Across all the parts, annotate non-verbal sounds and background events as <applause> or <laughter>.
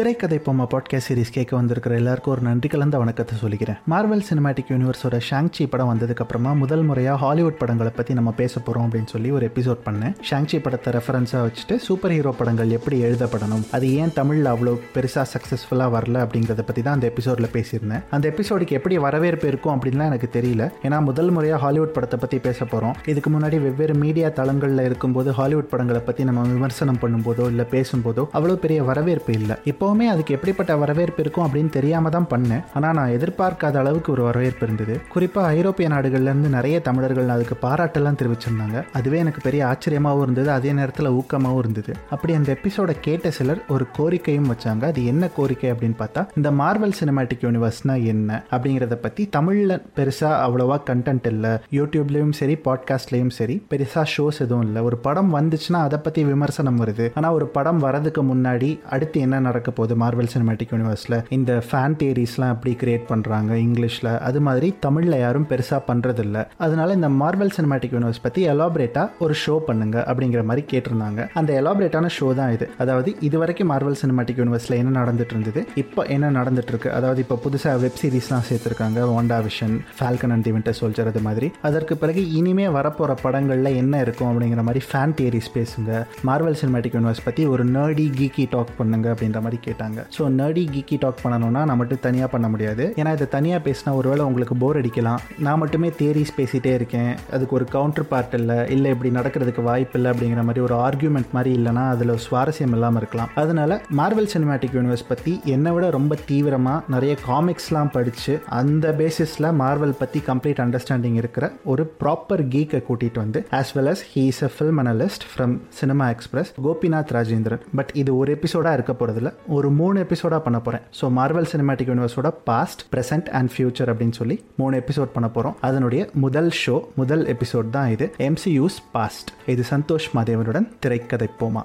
திரைக்கதை பொம்மை podcast series கேட்க வந்திருக்கிற எல்லாருக்கும் ஒரு நன்றி கலந்த வணக்கத்தை சொல்லிக்கிறேன். மார்வல் சினிமாட்டிக் யூனிவர்ஸோட ஷாங்சி படம் வந்ததுக்கு அப்புறமா முதல் முறையாக ஹாலிவுட் படங்களை பற்றி நம்ம பேச போகிறோம் அப்படின்னு சொல்லி ஒரு எபிசோட் பண்ணேன். ஷாங்சி படத்தை ரெஃபரன்ஸாக வச்சுட்டு சூப்பர் ஹீரோ படங்கள் எப்படி எழுதப்படணும் அது ஏன் தமிழில் அவ்வளோ பெருசாக சக்ஸஸ்ஃபுல்லாக வரல அப்படிங்கிறத பற்றி தான் அந்த எபிசோடில் பேசியிருந்தேன். அந்த எபிசோடுக்கு எப்படி வரவேற்பு இருக்கும் அப்படின்லாம் எனக்கு தெரியல. ஏன்னா முதல் முறையாக ஹாலிவுட் படத்தை பற்றி பேச போகிறோம் இதுக்கு முன்னாடி வெவ்வேறு மீடியா தளங்களில் இருக்கும்போது ஹாலிவுட் படங்களை பற்றி நம்ம விமர்சனம் பண்ணும்போதோ இல்லை பேசும்போதோ அவ்வளோ பெரிய வரவேற்பு இல்லை. இப்போவுமே அதுக்கு எப்படிப்பட்ட வரவேற்பு இருக்கும் அப்படின்னு தெரியாம தான் பண்ணேன். ஆனால் நான் எதிர்பார்க்காத அளவுக்கு ஒரு வரவேற்பு இருந்தது. குறிப்பாக ஐரோப்பிய நாடுகள்லேருந்து நிறைய தமிழர்கள் அதுக்கு பாராட்டெல்லாம் தெரிவிச்சிருந்தாங்க. அதுவே எனக்கு பெரிய ஆச்சரியமாகவும் இருந்தது. அதே நேரத்தில் ஊக்கமாகவும் இருந்தது. அப்படி அந்த எபிசோட கேட்ட சிலர் ஒரு கோரிக்கையும் வச்சாங்க. அது என்ன கோரிக்கை அப்படின்னு பார்த்தா இந்த மார்வல் சினிமாட்டிக் யூனிவர்ஸ்னா என்ன அப்படிங்கிறத பற்றி தமிழில் பெருசாக அவ்வளோவா கண்டென்ட் இல்லை. யூடியூப்லேயும் சரி பாட்காஸ்ட்லேயும் சரி பெருசாக ஷோஸ் எதுவும் இல்லை. ஒரு படம் வந்துச்சுன்னா அதை பற்றி விமர்சனம் வருது. ஆனால் ஒரு படம் வரதுக்கு முன்னாடி அடுத்து என்ன நடக்க போகுது மார்வல் சினிமேட்டிக் யூனிவர்ஸில் இந்த ஃபேன் தியரிஸ்லாம் எப்படி கிரியேட் பண்ணுறாங்க இங்கிலீஷில் அது மாதிரி தமிழில் யாரும் பெருசாக பண்ணுறதில்ல அதனால இந்த மார்வல் சினிமேட்டிக் யூனிவர்ஸ் பற்றி எலாபரேட்டாக ஒரு ஷோ பண்ணுங்க அப்படிங்கிற மாதிரி கேட்டிருந்தாங்க. அந்த எலாபரேட்டான ஷோ தான் இது. அதாவது இது வரைக்கும் மார்வல் சினிமேட்டிக் யூனிவர்ஸில் என்ன நடந்துட்டு இருந்தது இப்போ என்ன நடந்துட்டு இருக்கு. அதாவது இப்போ புதுசாக வெப் சீரிஸ்லாம் சேர்த்துருக்காங்க WandaVision Falcon and the Winter Soldier அது மாதிரி. அதற்கு பிறகு இனிமே வரப்போகிற படங்களில் என்ன இருக்கும் அப்படிங்கிற மாதிரி ஃபேன் தியரிஸ் பேசுங்க. மார்வல் சினிமேட்டிக் யூனிவர்ஸ் பற்றி ஒரு நர்டி கீக்கி டாக் பண்ணுங்க அப்படின்ற மாதிரி கேட்டாங்க. ஸோ நடி கிக்கி டாக் பண்ணணும்னா நான் மட்டும் தனியாக பண்ண முடியாது. ஏன்னா இதை தனியாக பேசினா ஒருவேளை உங்களுக்கு போர் அடிக்கலாம். நான் மட்டுமே தேரிஸ் பேசிகிட்டே இருக்கேன். அதுக்கு ஒரு கவுண்டர் பார்ட் இல்லை. இல்லை இப்படி நடக்கிறதுக்கு வாய்ப்பு இல்லை அப்படிங்கிற மாதிரி ஒரு ஆர்கியூமெண்ட் மாதிரி இல்லைனா அதில் சுவாரஸ்யம் இல்லாமல் இருக்கலாம். அதனால மார்வல் சினிமாட்டிக் யூனிவர்ஸ் பற்றி என்னை விட ரொம்ப தீவிரமாக நிறைய காமிக்ஸ்லாம் படித்து அந்த பேசிஸில் மார்வல் பற்றி கம்ப்ளீட் அண்டர்ஸ்டாண்டிங் இருக்கிற ஒரு ப்ராப்பர் கீக்கை கூட்டிகிட்டு வந்து as well as he is a film analyst from Cinema Express Gopinath Rajendran but இது ஒரு எபிசோடாக இருக்க போகிறதுல ஒரு மூணு எபிசோடாக பண்ண போகிறேன் ஸோ மார்வல் சினிமாட்டிக் யூனிவர்ஸோட பாஸ்ட் ப்ரெசென்ட் அண்ட் ஃபியூச்சர் அப்படின்னு சொல்லி மூணு எபிசோட் பண்ண போகிறோம் அதனுடைய முதல் ஷோ முதல் எபிசோட் தான் இது. எம்சியூஸ் பாஸ்ட் இது சந்தோஷ் மாதேவனுடன் திரைக்கதை போமா.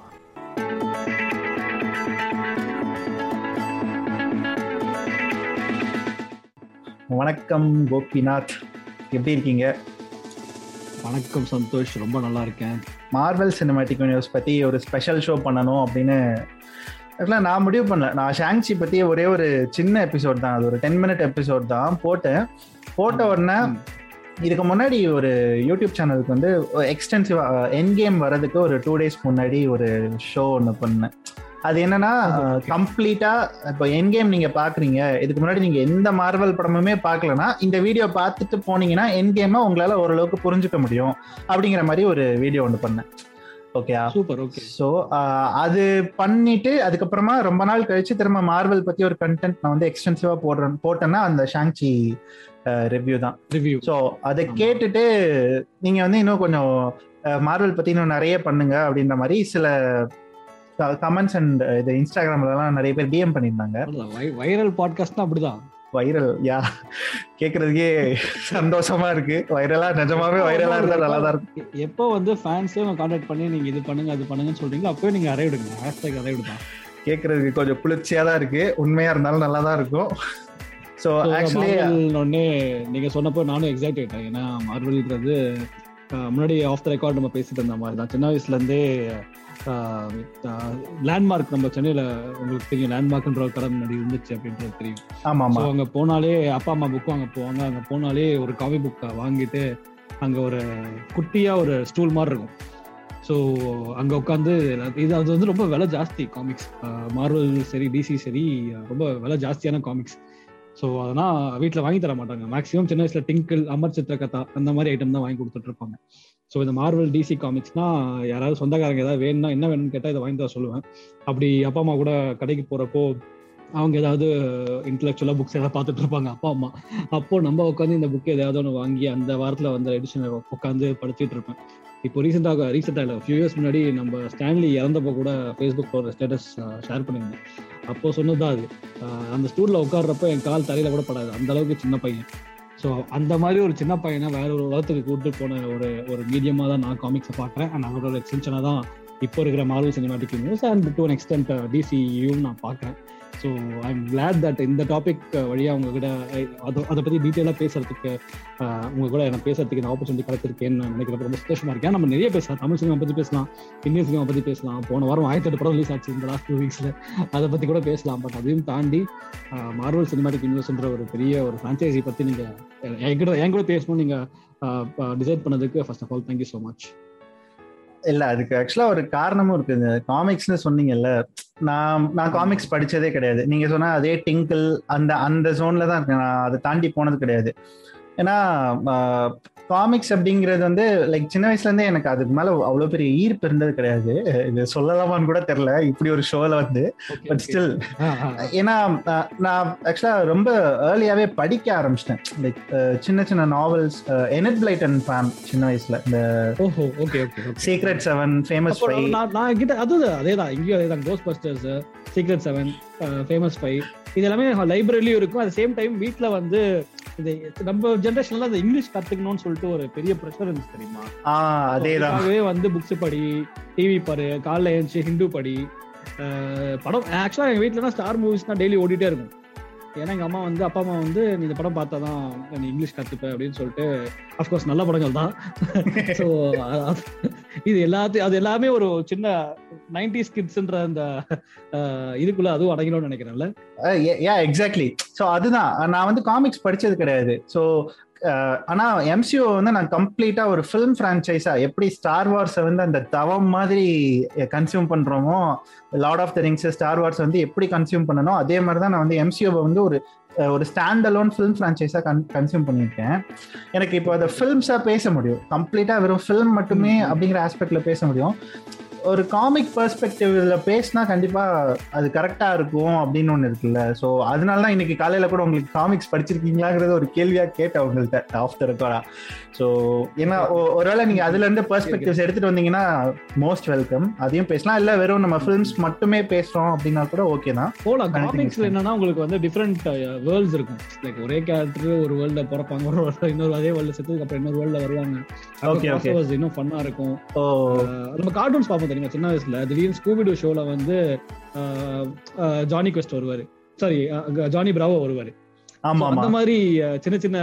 வணக்கம் கோபிநாத். எப்படி இருக்கீங்க? வணக்கம் சந்தோஷ். ரொம்ப நல்லா இருக்கேன். மார்வல் சினிமாட்டிக் யூனிவர்ஸ் பற்றி ஒரு ஸ்பெஷல் ஷோ பண்ணணும் அப்படின்னு ஆக்சுவலாக நான் முடிவு பண்ணல. நான் ஷாங்சி பற்றி ஒரே ஒரு சின்ன எபிசோட் தான். அது ஒரு டென் மினிட் எபிசோட் தான் போட்டேன். போட்ட உடனே இதுக்கு முன்னாடி ஒரு யூடியூப் சேனலுக்கு வந்து எக்ஸ்டென்சிவாக என் கேம் வர்றதுக்கு ஒரு டூ டேஸ் முன்னாடி ஒரு ஷோ ஒன்று பண்ணேன். அது என்னன்னா கம்ப்ளீட்டா இப்போ என் கேம் நீங்க பாக்குறீங்க. இதுக்கு முன்னாடி நீங்க எந்த மார்வல் படமுமே பார்க்கலனா இந்த வீடியோ பார்த்துட்டு போனீங்கன்னா என் கேமை உங்களால ஓரளவுக்கு புரிஞ்சுக்க முடியும். அப்படிங்கிற மாதிரி ஒரு வீடியோ ஒன்று பண்ணேன். ஓகேயா? Super okay. ஸோ அது பண்ணிட்டு அதுக்கப்புறமா ரொம்ப நாள் கழிச்சு திரும்ப மார்வல் பத்தி ஒரு கண்டென்ட் நான் வந்து எக்ஸ்டென்சிவா போடுறேன் போட்டேன்னா அந்த ஷாங்சி ரிவ்யூ தான். ரிவ்யூ ஸோ அதை கேட்டுட்டு நீங்க வந்து இன்னும் கொஞ்சம் மார்வல் பத்தி இன்னும் நிறைய பண்ணுங்க அப்படின்ற மாதிரி சில கமெண்ட்ஸ் அண்ட் இது இன்ஸ்டாகிராம்லலாம் நிறைய பேர் டிஎம் பண்ணியிருந்தாங்க. வைரல் பாட்காஸ்ட்னா அப்படிதான். வைரல் யா கேக்குறதுக்கே சந்தோஷமா இருக்கு. வைரலா நிஜமாவே வைரலா இருந்தா நல்லா தான் இருக்கும். எப்போ வந்து ஃபேன்ஸே கான்டாக்ட் பண்ணி நீங்க இது பண்ணுங்க அது பண்ணுங்கன்னு சொல்றீங்க அப்பவே நீங்க அறைவிடுங்க ஹேஷ்டாக் அறைவிடுதான் கேக்குறதுக்கு கொஞ்சம் குளிர்ச்சியா தான் இருக்கு. உண்மையா இருந்தாலும் நல்லா தான் இருக்கும் ஸோ ஆக்சுவலி ஒன்னே நீங்க சொன்னப்போ நானும் எக்ஸைட் ஆயிட்டேன் ஏன்னா மார்வல்ன்றது முன்னாடி ஆஃப் த ரெக்கார்ட் நம்ம பேசிட்டு இருந்த மாதிரி தான் சின்ன வயசுல இருந்தே லேண்ட்மார்க் நம்ம சென்னையில உங்களுக்கு தெரியும் லேண்ட்மார்க்ன்ற ஒரு கடை முன்னாடி இருந்துச்சு அப்படின்றது தெரியும். ஆமா ஆமா அங்க போனாலே அப்பா அம்மா புக் வாங்க போவாங்க. அங்க போனாலே ஒரு காபி புக் வாங்கிட்டு அங்க ஒரு குட்டியா ஒரு ஸ்டூல் மாதிரி இருக்கும். ஸோ அங்க உட்காந்து இது அது வந்து ரொம்ப விலை ஜாஸ்தி காமிக்ஸ் மார்வல் சரி டிசி சரி ரொம்ப விலை ஜாஸ்தியான காமிக்ஸ் ஸோ அதெல்லாம் வீட்டில் வாங்கி தர மாட்டாங்க. மேக்ஸிமம் சின்ன வயசுல டிங்கிள் அமர் சித்திரகதா அந்த மாதிரி ஐட்டம் தான் வாங்கி கொடுத்துட்டு இருப்பாங்க. ஸோ இந்த மார்வல் டிசி காமிக்ஸ்னா யாராவது சொந்தக்காரங்க ஏதாவது வேணும்னா என்ன வேணும்னு கேட்டால் இதை வாங்கி தர சொல்லுவேன். அப்படி அப்பா அம்மா கூட கடைக்கு போறப்போ அவங்க ஏதாவது இன்டலெக்சுவலாக புக்ஸ் ஏதாவது பார்த்துட்டு இருப்பாங்க அப்பா அம்மா. அப்போ நம்ம உட்காந்து இந்த புக் எதாவது ஒன்று வாங்கி அந்த வாரத்தில் வந்த எடிஷனை உட்காந்து படிச்சுட்டு இருப்பேன். இப்போ ரீசெண்டாக ரீசெண்டாக இல்லை ஃபியூ இயர்ஸ் முன்னாடி நம்ம ஸ்டான்லி இறந்தப்போ கூட ஃபேஸ்புக் ஒரு ஸ்டேட்டஸ் ஷேர் பண்ணியிருந்தேன். அப்போ சொன்னதுதான் அது. அந்த ஸ்டூலில் உட்காடுறப்ப என் கால் தலையில கூட படாது. அந்த அளவுக்கு சின்ன பையன். ஸோ அந்த மாதிரி ஒரு சின்ன பையனை வேற ஒரு உலகத்துக்கு கூட்டு போன ஒரு ஒரு மீடியமாக தான் நான் காமிக்ஸை பார்க்குறேன். அண்ட் அவரோட எக்ஸ்டென்ஷனாக தான் இப்போ இருக்கிற Marvel cinematic news and to an extent டிசியும் நான் பார்க்குறேன். So I am glad that இந்த டாபிக் uh, வழியாக உங்ககிட்ட அதை அதை பற்றி டீட்டெயிலாக பேசுறதுக்கு உங்க கூட எனக்கு uh, பேசுறதுக்கு இந்த ஆப்பர்ச்சுனிட்டி கிடைச்சிருக்கேன்னு நான் நினைக்கிறப்ப ரொம்ப சந்தோஷமா இருக்கேன். நம்ம நிறைய பேசலாம். தமிழ் சினிமா பற்றி பேசலாம். இந்தியன் சினிமா பற்றி பேசலாம். போன வாரம் ஆயிரத்தி எட்டு படம் ரிலீஸ் ஆச்சு இந்த லாஸ்ட் டூ வீக்ஸில் அதை பற்றி கூட பேசலாம். பட் அதையும் தாண்டி மார்வல் சினிமாட்டிக் யூனிவர்ஸ்ன்ற ஒரு பெரிய ஒரு ஃப்ரான்ச்சைசி பற்றி நீங்கள் என்கிட்ட என் கூட பேசணும் நீங்கள் டிசைட் uh, பண்ணதுக்கு first of all thank you so much இல்ல அதுக்கு ஆக்சுவலா ஒரு காரணமும் இருக்கு. இந்த காமிக்ஸ்னு சொன்னீங்கல்ல நான் நான் காமிக்ஸ் படிச்சதே கிடையாது. நீங்க சொன்ன அதே டிங்கிள் அந்த அந்த ஜோன்ல தான் இருக்கேன். நான் அதை தாண்டி போனது கிடையாது. ஏன்னா காமிக்ஸ் அப்படிங்கிறது வந்து லைக் சின்ன வயசுல இருந்தே எனக்கு அதுக்கு மேல அவ்வளவு பெரிய ஈர்ப்பு இருந்தது கிடையாது. இது சொல்லலாமான்னு கூட தெரியல. இப்படி ஒரு ஷோல வந்து. பட் ஸ்டில் ஏன்னா நான் ஆக்சுவலா ரொம்ப ஏர்லியாவே படிக்க ஆரம்பிச்சிட்டேன். லைக் சின்ன சின்ன நாவல்ஸ் எனட் பிளைட்டன் ஃபேன் சின்ன வயசுல. இந்த ஓஹோ okay okay secret seven famous நான் கிட்ட அது அதேதான். இங்கேயும் அதேதான். Ghostbusters secret seven famous five இது எல்லாமே லைப்ரரிலையும் இருக்கும். அட் சேம் டைம் வீட்டில் வந்து இந்த நம்ம ஜென்ரேஷன்ல அந்த இங்கிலீஷ் கத்துக்கணும்னு சொல்லிட்டு ஒரு பெரிய ப்ரெஷர் இருந்துச்சு தெரியுமா? அதேதான். வந்து புக்ஸ் படி டிவி பாரு காலைல எழுந்துச்சு ஹிந்து படி. படம் ஆக்சுவலா எங்க வீட்டுல ஸ்டார் மூவிஸ் தான் டெய்லி ஓடிட்டே இருக்கும். ஏன்னா எங்க அம்மா வந்து அப்பா அம்மா வந்து நீ இந்த படம் பார்த்தா தான் நீ இங்கிலீஷ் கத்துப்ப அப்படின்னு சொல்லிட்டு அஃப்கோர்ஸ் நல்ல படங்கள் தான். <laughs> ஸோ இது எல்லாத்தையும் அது எல்லாமே ஒரு சின்ன நைன்டி கிட்ஸ்ன்ற அந்த இதுக்குள்ள அதுவும் அடங்கணும்னு நினைக்கிறேன்ல. யா எக்ஸாக்ட்லி ஸோ அதுதான். நான் வந்து காமிக்ஸ் படிச்சது கிடையாது. ஸோ ஆனா எம்சிஓ வந்து நான் கம்ப்ளீட்டா ஒரு ஃபிலிம் பிரான்ச்சைஸா எப்படி ஸ்டார் வார்ஸை வந்து அந்த தவம் மாதிரி கன்சியூம் பண்றோமோ Lord of the Rings Star Wars வந்து எப்படி கன்சியூம் பண்ணணும் அதே மாதிரி தான் நான் வந்து எம்சிஓவை வந்து ஒரு ஒரு ஸ்டாண்ட் அலோன் ஃபிலிம் ஃப்ரான்ச்சைஸாக கன் கன்சியூம் பண்ணியிருக்கேன். எனக்கு இப்போ அதை ஃபிலிம்ஸாக பேச முடியும். கம்ப்ளீட்டாக வெறும் ஃபிலிம் மட்டுமே அப்படிங்கிற ஆஸ்பெக்ட்ல பேச முடியும். ஒரு காமிக் பெர்ஸ்பெக்டிவ்ல பேசினா கண்டிப்பா அது கரெக்டா இருக்கும் அப்படின்னு ஒண்ணு இருக்குல்ல. ஸோ அதனால தான் இன்னைக்கு காலையில கூட உங்களுக்கு காமிக்ஸ் படிச்சிருக்கீங்களாங்கிறது ஒரு கேள்வியா கேட்டேன் உங்கள்கிட்ட ஆஃப்டர் ரெக்கார்டா ஸோ ஏன்னா ஒருவேளை நீங்க அதுல இருந்து பெர்ஸ்பெக்டிவ்ஸ் எடுத்துட்டு வந்தீங்கன்னா மோஸ்ட் வெல்கம் அதையும் பேசலாம். இல்ல வெறும் நம்ம ஃபிலிம்ஸ் மட்டுமே பேசுறோம் அப்படின்னா கூட ஓகே தான். போலாம். காமிக்ஸ்ல என்னன்னா உங்களுக்கு வந்து டிஃப்ரெண்ட் வேர்ல்ட்ஸ் இருக்கும். லைக் ஒரே கேரக்டர் ஒரு வேர்ல்ட்ல பிறப்பாங்க. ஒரு வேர்ல்ட் இன்னொரு அதே வேர்ல்ட்ல செத்துக்கு அப்புறம் இன்னொரு வேர்ல்ட்ல வருவாங்க. ஓகே ஓகே இன்னும் ஃபன்னா இருக்கும். நம்ம கார்ட்டூன்ஸ் பார்ப்போம் தெரியுமா? சின்ன வயசுல திடீர்னு ஸ்கூபிடோ ஷோல வந்து ஜானி குவெஸ்ட் வருவாரு. சாரி ஜானி பிராவோ வருவாரு. அந்த மாதிரி சின்ன சின்ன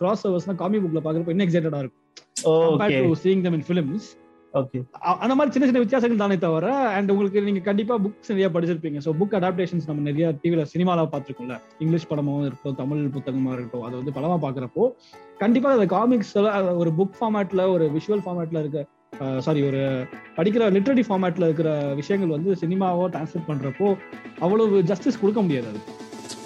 கிராஸ் ஓவர்ஸ்னா காமி புக்ல பாக்குறப்ப இன்னும் எக்ஸைட்டடா இருக்கும். Seeing them in films okay அந்த மாதிரி சின்ன சின்ன வித்தியாசங்கள் தானே தவிர அண்ட் உங்களுக்கு நீங்க கண்டிப்பா புக்ஸ் நிறைய படிச்சிருப்பீங்க. ஸோ புக் அடாப்டேஷன்ஸ் நம்ம நிறைய டிவில சினிமால பார்த்துருக்கோம்ல. இங்கிலீஷ் படமும் இருக்கட்டும் தமிழ் புத்தகமா இருக்கட்டும் அதை வந்து படமா பாக்குறப்போ கண்டிப்பா அந்த காமிக்ஸ் ஒரு புக் ஃபார்மேட்ல ஒரு விஷுவல் ஃபார்மேட்ல இருக்க சாரி ஒரு படிக்கிற லிட்ரரி ஃபார்மேட்ல இருக்கிற விஷயங்கள் வந்து சினிமாவோ டிரான்ஸ்லேட் பண்றப்போ அவ்வளவு ஜஸ்டிஸ் கொடுக்க முடியாது அது.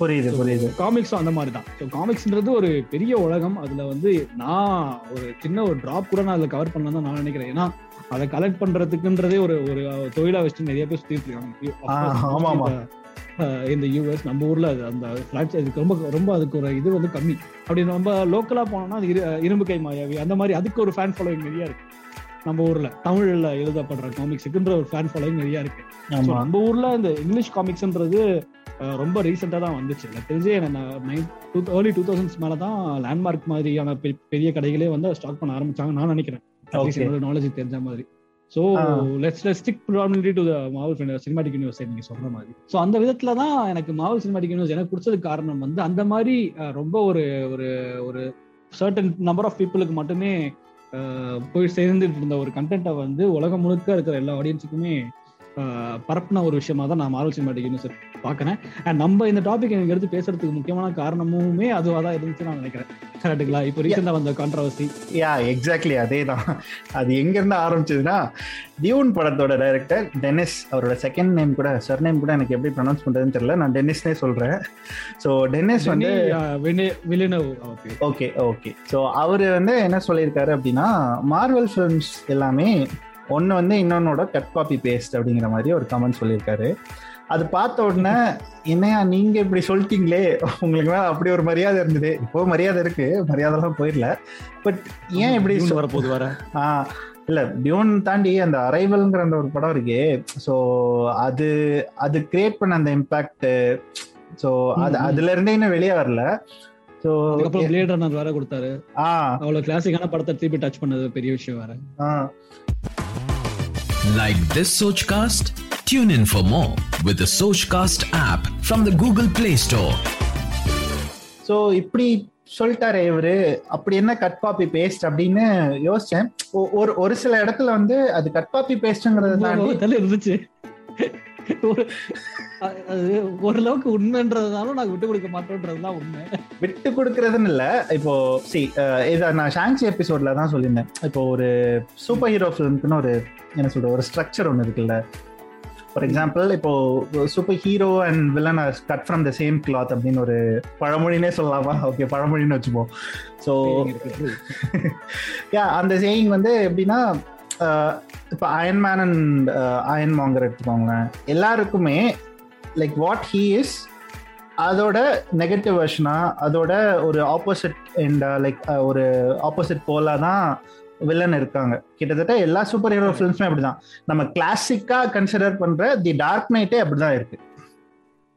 புரியுது புரியுது. காமிக்ஸும் அந்த மாதிரி தான் ஸோ காமிக்ஸ்ன்றது ஒரு பெரிய உலகம். அதுல வந்து நான் ஒரு சின்ன ஒரு டிராப் கூட நான் அதில் கவர் பண்ணலாம் தான் நான் நினைக்கிறேன். ஏன்னா அதை கலெக்ட் பண்றதுக்குன்றதே ஒரு ஒரு தொழிலா வச்சு நிறைய பேர் சுத்திட்டு இருக்காங்க. இந்த யூஎஸ் நம்ம ஊர்ல அந்த ஃபிரான்ச்சைஸுக்கு ரொம்ப ரொம்ப அதுக்கு ஒரு இது வந்து கம்மி. அப்படி நம்ம லோக்கலா போனோம்னா அது இரும்பு கை மாயாவி அந்த மாதிரி அதுக்கு ஒரு ஃபேன் ஃபாலோவிங் நிறைய இருக்கு. நம்ம ஊர்ல தமிழ்ல எழுதப்படுற காமிக்ஸுக்குன்ற ஒரு ஃபேன் ஃபாலோவிங் நிறைய இருக்கு. நம்ம ஊர்ல இந்த இங்கிலீஷ் காமிக்ஸ்ன்றது ரொம்ப ரீசெண்டா தான் வந்துச்சு. எனக்கு தெரிஞ்சு ஏர்லி டூ தௌசண்ட்ஸ் மேல தான் லேண்ட்மார்க் மாதிரியான பெரிய கடைகளே வந்து ஸ்டார்ட் பண்ண ஆரம்பிச்சாங்க நான் நினைக்கிறேன். நாலேஜ் தெரிஞ்ச மாதிரி. So let's let stick prominently to the Marvel Cinematic Universe நீங்க சொல்ற மாதிரி. ஸோ அந்த விதத்துல தான் எனக்கு மாவல் சினிமாட்டிக் யூனிவர்ஸ் எனக்கு பிடிச்சதுக்கு காரணம் வந்து அந்த மாதிரி ரொம்ப ஒரு ஒரு ஒரு சர்டன் நம்பர் ஆஃப் பீப்புளுக்கு மட்டுமே போய் சேர்ந்துட்டு இருந்த ஒரு கண்டென்ட்டை வந்து உலகம் முழுக்க இருக்கிற எல்லா ஆடியன்ஸுக்குமே பரப்புன ஒரு விஷயமா தான் நான் மாரல் சினிமாட்டிக் யூனிவர்ஸ் பாக்குறேன் அண்ட் நம்ம இந்த டாபிக் எனக்கு எடுத்து பேசுறதுக்கு முக்கியமான காரணமுமே அதுவாக தான் இருந்துச்சு நான் நினைக்கிறேன். கரெக்டுங்களா இப்போ ரீசெண்டா வந்த கான்ட்ரவர்சி யா எக்ஸாக்ட்லி அதே தான் அது எங்க இருந்து ஆரம்பிச்சதுன்னா டியூன் படத்தோட டைரக்டர் டென்னிஸ் அவரோட செகண்ட் நேம் கூட சர் நேம் கூட எனக்கு எப்படி ப்ரொனவுன்ஸ் பண்றதுன்னு தெரியல. நான் டென்னிஸ்னே சொல்றேன். ஸோ டென்னிஸ் வந்து ஓகே ஓகே ஸோ அவர் வந்து என்ன சொல்லியிருக்காரு அப்படின்னா மார்வல் ஃபிலிம்ஸ் எல்லாமே ஒன்று வந்து இன்னொன்னோட கட் காப்பி பேஸ்ட் அப்படிங்கிற மாதிரி ஒரு கமெண்ட் சொல்லியிருக்காரு. அது பார்த்த உடனே என்னையா நீங்க இப்படி சொல்லிட்டீங்களே? உங்களுக்கு மேல அப்படி ஒரு மரியாதை இருந்தது. இப்போ மரியாதை இருக்கு மரியாதைலாம் போயிடல. பட் ஏன் இப்படி வரப்போது வர ஆஹ் இல்ல டியூன் தாண்டி அந்த அரைவல்ங்கிற அந்த ஒரு படம் இருக்கே. ஸோ அது அது கிரியேட் பண்ண அந்த இம்பாக்ட் ஸோ அது அதுல இருந்தே இன்னும் வெளியே வரல. ஸோ அதுக்கப்புறம் பிளேட் ரன்னர் வேற கொடுத்தாரு. அவ்வளவு கிளாசிக்கான படத்தை திருப்பி டச் பண்ணது பெரிய விஷயம் வேற. Like this Sochcast? Tune in for more with the Sochcast app from the Google Play Store. So இப்படி சொல்லிட்டாரே இவரு அப்படி என்ன கட் காப்பி பேஸ்ட் அப்படின்னு யோசிச்சேன் ஒரு ஒரு சில இடத்துல வந்து அது கட் காப்பி பேஸ்ட்ங்கிறத இருந்துச்சு ஒரு அது ஓரளவுக்கு உண்மைன்றதுனாலும் நாங்க விட்டு கொடுக்க மாட்டோம்ன்றதுதான் உண்மை. விட்டு கொடுக்கறதுன்னு இல்ல. இப்போ சி இதை நான் ஷாங்சி எபிசோட்ல தான் சொல்லியிருந்தேன். இப்போ ஒரு சூப்பர் ஹீரோ ஃபிலிம்க்குன்னு ஒரு என்ன சொல்ற ஒரு ஸ்ட்ரக்சர் ஒன்று இருக்குல்ல. ஃபார் எக்ஸாம்பிள் இப்போ superhero and villain cut from the same cloth அப்படின்னு ஒரு பழமொழினே சொல்லலாமா? ஓகே பழமொழின்னு வச்சுப்போம். ஸோ யா <laughs> அந்த சேயிங் வந்து எப்படின்னா இப்போ அயன்மேன் அண்ட் அயன் மாங்கர் எடுத்துக்கோங்களேன். எல்லாருக்குமே லைக் வாட் ஹீ இஸ் அதோட நெகட்டிவ் வெர்ஷனா அதோட ஒரு ஆப்போசிட் அண்ட் லைக் ஒரு ஆப்போசிட் போலா தான் வில்லன் இருக்காங்க. கிட்டத்தட்ட எல்லா சூப்பர் ஹீரோ ஃபிலிம்ஸுமே அப்படிதான். நம்ம கிளாசிக்கா கன்சிடர் பண்ற தி டார்க் நைட்டே அப்படிதான் இருக்கு.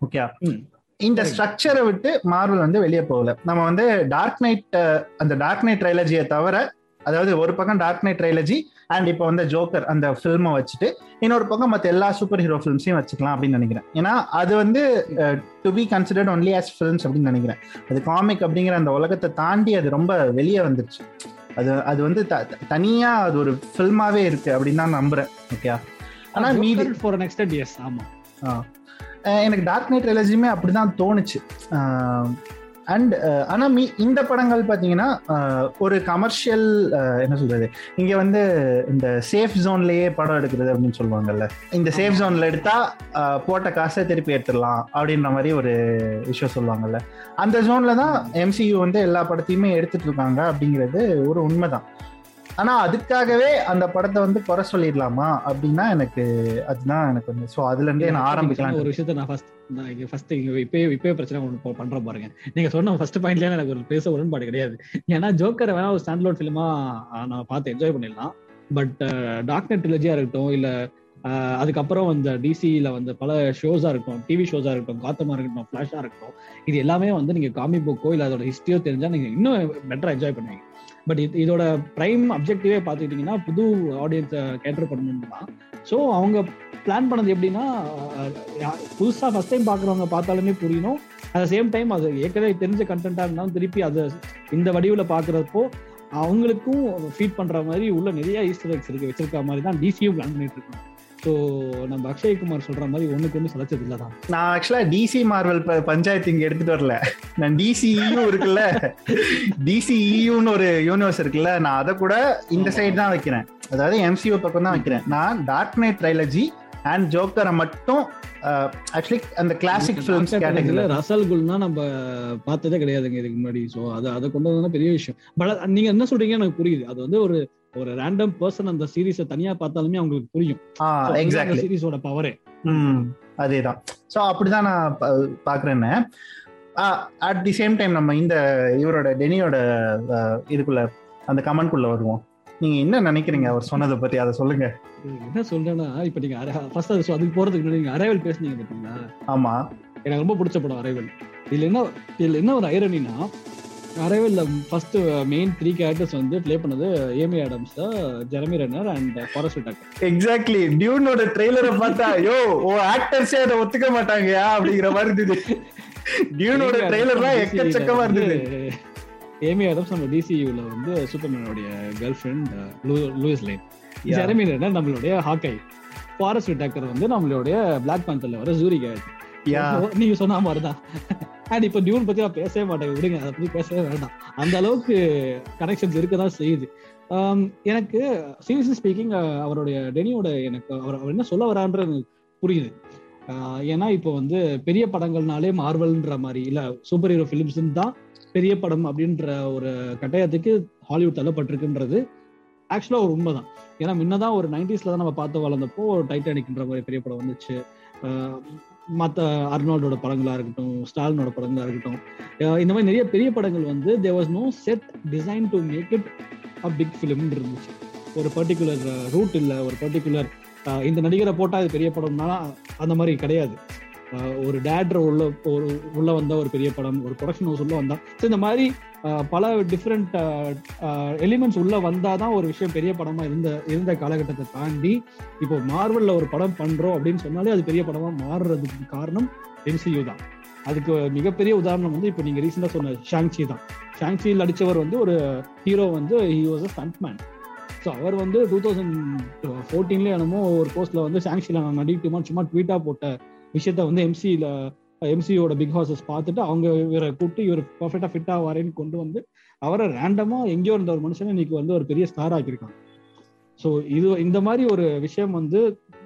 ஓகே. இந்த. ஸ்ட்ரக்சரை விட்டு மார்வல் வந்து வெளியே போகல. நம்ம வந்து டார்க் நைட் அந்த டார்க் நைட் ட்ரைலஜியை தவிர அதாவது ஒரு பக்கம் டார்க் நைட் ட்ரைலஜி அண்ட் இப்போ வந்து ஜோக்கர் அந்த ஃபில்மை வச்சுட்டு இன்னொரு பக்கம் மற்ற எல்லா சூப்பர் ஹீரோ ஃபிலிம்ஸையும் வச்சுக்கலாம் அப்படின்னு நினைக்கிறேன். ஏன்னா அது வந்து to be considered only as films அப்படின்னு நினைக்கிறேன். அது காமிக் அப்படிங்கிற அந்த உலகத்தை தாண்டி அது ரொம்ப வெளியே வந்துருச்சு. அது அது வந்து த- த- தனியா அது ஒரு ஃபில்மாவே இருக்கு அப்படின்னு தான் நம்புறேன். ஓகே ஆனா மீதி ஃபார் நெக்ஸ்ட் எஸ் ஆமா. அஹ் எனக்கு டார்க் நைட் ரிலஜியுமே அப்படிதான் தோணுச்சு. அண்ட் ஆனா மீ இந்த படங்கள் பாத்தீங்கன்னா அஹ், ஒரு கமர்ஷியல் என்ன சொல்றது? இங்க வந்து இந்த சேஃப் ஜோன்லயே படம் எடுக்கிறது அப்படின்னு சொல்லுவாங்கல்ல. இந்த சேஃப் ஜோன்ல எடுத்தா போட்ட காசை திருப்பி எடுத்துடலாம் அப்படின்ற மாதிரி ஒரு விஷயம் சொல்லுவாங்கல்ல. அந்த ஜோன்ல தான் எம்சியூ வந்து எல்லா படத்தையுமே எடுத்துட்டு இருக்காங்க அப்படிங்கிறது ஒரு உண்மைதான். ஆனா அதுக்காகவே அந்த படத்தை வந்து குறை சொல்லிடலாமா அப்படின்னா எனக்கு அதுதான் எனக்கு வந்து ஸோ அதுல இருந்தே நான் ஆரம்பிக்கலாம் ஒரு விஷயத்த நான் ஃபர்ஸ்ட் நான் இங்க ஃபர்ஸ்ட் இங்க இப்பயே இப்பயே பிரச்சனை ஒன்று ப- பண்றேன் பாருங்க. நீங்க சொன்ன ஃபர்ஸ்ட் பாயிண்ட்ல எனக்கு ஒரு பேச உடன்பாடு கிடையாது. ஏன்னா ஜோக்கரை வேணா ஒரு ஸ்டாண்ட் லோட் ஃபிலிமா நான் பார்த்து என்ஜாய் பண்ணிடலாம். பட் டார்க் நெட் ட்ரிலஜியா இருக்கட்டும் இல்ல அதுக்கப்புறம் அந்த டிசியில வந்து பல ஷோஸா இருக்கட்டும் டிவி ஷோஸா இருக்கட்டும் காத்தமா இருக்கட்டும் ஃபிளாஷா இருக்கட்டும் இது எல்லாமே வந்து நீங்க காமிக் புக்கோ இல்ல அதோட ஹிஸ்டரியோ தெரிஞ்சா நீங்க இன்னும் பெட்டரா என்ஜாய் பண்ணுவீங்க. பட் இதோட பிரைம் அப்ஜெக்டிவே பார்த்துக்கிட்டிங்கன்னா புது ஆடியன்ஸை கேட்டர் பண்ணணும் தான். ஸோ அவங்க பிளான் பண்ணது எப்படின்னா அஹ், யா- புதுசா ஃபர்ஸ்ட் டைம் பாக்குறவங்க பார்த்தாலுமே புரியணும். அட் சேம் டைம் அது ஏற்கனவே தெரிஞ்ச கண்டென்ட்டா இருந்தாலும் திருப்பி அதை இந்த வடிவில் பாக்குறப்போ அவங்களுக்கும் ஃபீட் பண்ற மாதிரி உள்ள நிறைய ஈஸ்டர் எக்ஸ் இருக்கு வச்சிருக்க மாதிரி தான் டிசியும் பிளான் பண்ணிட்டு இருக்கோம் ஸோ நம்ம அக்ஷய் குமார் சொல்ற மாதிரி ஒண்ணுக்கு ஒன்று சலைச்சது இல்லை தான். நான் ஆக்சுவலா டிசி மார்வல் பஞ்சாயத்து இங்க எடுத்துட்டு வரல. நான் டிசிஇயூ இருக்குல்ல. டிசிஇயூன்னு ஒரு யூனிவர்ஸ் இருக்குல்ல. நான் அதை கூட இந்த சைடு தான் வைக்கிறேன். அதாவது எம்சியூ பக்கம் தான் வைக்கிறேன். நான் டார்க் நைட் ட்ரைலஜி அண்ட் ஜோக்கரை மட்டும் ஆக்சுவலி அந்த கிளாசிக் ஃபிலிம்ஸ் கேட்டகரியில் ரசல் குல்னா நம்ம பார்த்ததே கிடையாதுங்க இதுக்கு முன்னாடி. ஸோ அதை அதை கொண்டு வந்தா பெரிய விஷயம். பட் நீங்க என்ன சொல்றீங்க எனக்கு புரியுது. அது வந்து ஒரு ஒரு ரேண்டம் பர்சன் அந்த சீரிஸை தனியா பார்த்தாலுமே அவங்களுக்கு புரியும். எக்ஸாக்ட்லி சீரிஸோட பவரே அதேதான். ஸோ அப்படிதான் நான் பா- பாக்குறேன்னு அட் தி சேம் டைம் நம்ம இந்த இவரோட டெனியோட இதுக்குள்ள அந்த கமெண்ட்குள்ள வருவோம். நீங்க என்ன நினைக்கிறீங்க? அவர் சொன்னதை பத்தி அதை சொல்லுங்க. என்ன சொல்றேன்னா இப்ப நீங்க ஃபர்ஸ்ட் அது அதுக்கு போறதுக்கு முன்னாடி நீங்க அரைவல் பேசுனீங்க பாத்தீங்களா? ஆமா. எனக்கு ரொம்ப பிடிச்ச படம் அரைவல் இதுல என்ன இதுல என்ன ஒரு ஐரனினா அரைவல்ல ஃபர்ஸ்ட் மெயின் த்ரீ கேரக்டர்ஸ் வந்து ப்ளே பண்ணது Amy Adams Jeremy Renner and Forest Whitaker exactly டியூனோட ட்ரெய்லரை பார்த்தா யோ ஓ ஆக்டர்ஸே அதை ஒத்துக்க மாட்டாங்கயா? அப்படிங்கிற மாதிரி இருந்தது. டியூனோட ட்ரெய்லர்லாம் எக்கச்சக்கமா இருந்தது. ஏமி ஆடம்ஸ் நம்ம டிசியூல வந்து சூப்பர்மேனோடைய girlfriend Lois Lane. Jeremy Renner நம்மளுடைய ஹாக்கை. ஃபாரஸ்ட் டாக்கர் வந்து நம்மளுடைய பிளாக் பேந்தர்ல வர ஜூரி கேரக்டர் யா நீங்க சொன்ன மாதிரிதான் அண்ட் இப்ப டியூன் பத்தி நான் பேசவே மாட்டேன். விடுங்க அதை பத்தி பேசவே வேண்டாம். அந்த அளவுக்கு கனெக்ஷன்ஸ் இருக்கதான் செய்யுது. ஆம், எனக்கு சீரியஸ்லி ஸ்பீக்கிங் அவருடைய டெனியோட எனக்கு அவர் அவர் என்ன சொல்ல வரான்றது எனக்கு புரியுது. ஏன்னா இப்போ வந்து பெரிய படங்கள்னாலே மார்வல்ன்ற மாதிரி இல்ல சூப்பர் ஹீரோ ஃபிலிம்ஸ் தான் பெரிய படம் அப்படின்ற ஒரு கட்டாயத்துக்கு ஹாலிவுட் தள்ளப்பட்டிருக்குன்றது ஆக்சுவலாக ஒரு உண்மைதான். ஏன்னா முன்னதான் ஒரு நைன்டிஸ்ல தான் நம்ம பார்த்து வளர்ந்தப்போ ஒரு டைட்டானிக்ன்ற மாதிரி பெரிய படம் வந்துச்சு. மற்ற அர்னால்டோட படங்களாக இருக்கட்டும் ஸ்டாலினோட படங்களாக இருக்கட்டும். இந்த மாதிரி நிறைய பெரிய படங்கள் வந்து they was no set design to make it a big film இருந்துச்சு. ஒரு பர்டிகுலர் ரூட் இல்லை ஒரு பர்டிகுலர் இந்த நடிகரை போட்டால் இது பெரிய படம்னா அந்த மாதிரி கிடையாது. ஒரு டேட்ர உள்ள ஒரு உள்ள வந்த ஒரு பெரிய படம் ஒரு ப்ரொடக்ஷன் ஹவுஸ் உள்ள வந்தா. ஸோ இந்த மாதிரி பல டிஃப்ரெண்ட் எலிமெண்ட்ஸ் உள்ள வந்தாதான் ஒரு விஷயம் பெரிய படமா இருந்த இருந்த காலகட்டத்தை தாண்டி இப்போ மார்வல்ல ஒரு படம் பண்றோம் அப்படின்னு சொன்னாலே அது பெரிய படமா மாறுறதுக்கு காரணம் எம்சியூ தான். அதுக்கு மிகப்பெரிய உதாரணம் வந்து இப்போ நீங்க ரீசெண்டா சொன்ன ஷாங்சி தான். ஷாங்சியில் அடிச்சவர் வந்து ஒரு ஹீரோ வந்து he was a stuntman so அவர் வந்து டூ தௌசண்ட் ஃபோர்டீன்லேயே என்னமோ ஒரு போஸ்ட்ல வந்து ஷாங்சியில் நான் நடிக்குமா சும்மா ட்வீட்டாக போட்ட விஷயத்த வந்து எம்சியில எம்சியோட பிக் ஹாஸஸ் பார்த்துட்டு அவங்க இவரை கூப்பிட்டு இவர் பர்ஃபெக்டா ஃபிட் ஆவாரேன்னு கொண்டு வந்து அவரை ரேண்டமா எங்கேயோ இருந்த ஒரு மனுஷனை இன்னைக்கு வந்து ஒரு பெரிய ஸ்டார் ஆக்கியிருக்காங்க. ஸோ இது இந்த மாதிரி ஒரு விஷயம் வந்து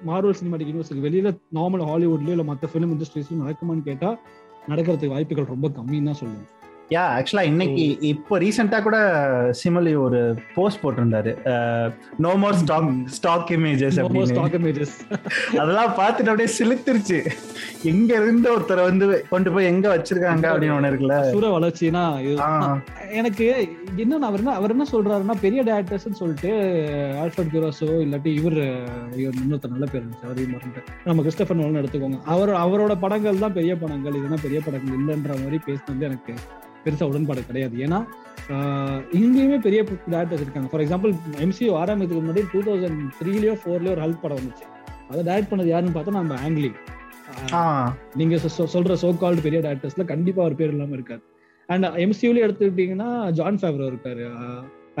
மார்வல் சினிமாட்டிக் யூனிவர்ஸுக்கு வெளியில நார்மல் ஹாலிவுட்லயோ இல்லை மற்ற ஃபிலிம் இண்டஸ்ட்ரீஸ்லயும் நடக்குமான்னு கேட்டா நடக்கிறதுக்கு வாய்ப்புகள் ரொம்ப கம்மின்னு தான் சொல்லுவேன். யா ஆக்சுவலா இன்னைக்கு இப்போ ரீசெண்டா கூட சிமலி ஒரு போஸ்ட் போட்டிருந்தாரு. No more stock stock images stock images அதெல்லாம் பார்த்துட்டு அப்படியே சிலுத்துருச்சு எங்க இருந்து ஒருத்தரை வந்து கொண்டு போய் எங்க வச்சிருக்காங்க அப்படின்னு ஒண்ணு இருக்குல்ல? சுர வளர்ச்சினா எனக்கு என்ன அவர் என்ன அவர் என்ன சொல்றாருன்னா பெரிய டேரக்டர்ஸ் சொல்லிட்டு ஆல்ஃபர்ட் கியூராஸோ இல்லாட்டி இவர் இன்னொருத்தர் நல்ல பேர் இருந்துச்சு அவரையும் மறந்துட்டேன். நம்ம கிறிஸ்டபர் நோலன் எடுத்துக்கோங்க. அவர் அவரோட படங்கள் தான் பெரிய படங்கள். இதெல்லாம் பெரிய படங்கள் இல்லைன்ற மாதிரி பேசினது எனக்கு பெருசா உடன்பாடு கிடையாது. ஏன்னா இங்கேயுமே பெரிய டேரக்டர்ஸ் இருக்காங்க. ஃபார் எக்ஸாம்பிள் எம்சிஓ ஆரம்பிக்கிறதுக்கு முன்னாடி டூ தௌசண்ட் த்ரீலயோ ஃபோர்லயோ ஒரு ஹல்க் படம் வந்துச்சு. அதை டைரக்ட் பண்ணது யாருன்னு பார்த்தா நம்ம ஆங்கிலி. நீங்க சொல்ற சோ கால்டு பெரிய டேரக்டர்ஸ்ல கண்டிப்பா ஒரு பேர் இல்லாம இருக்காது அண்ட் எம்சியூல எடுத்துக்கிட்டீங்கன்னா ஜான் ஃபேவரோ இருக்காரு.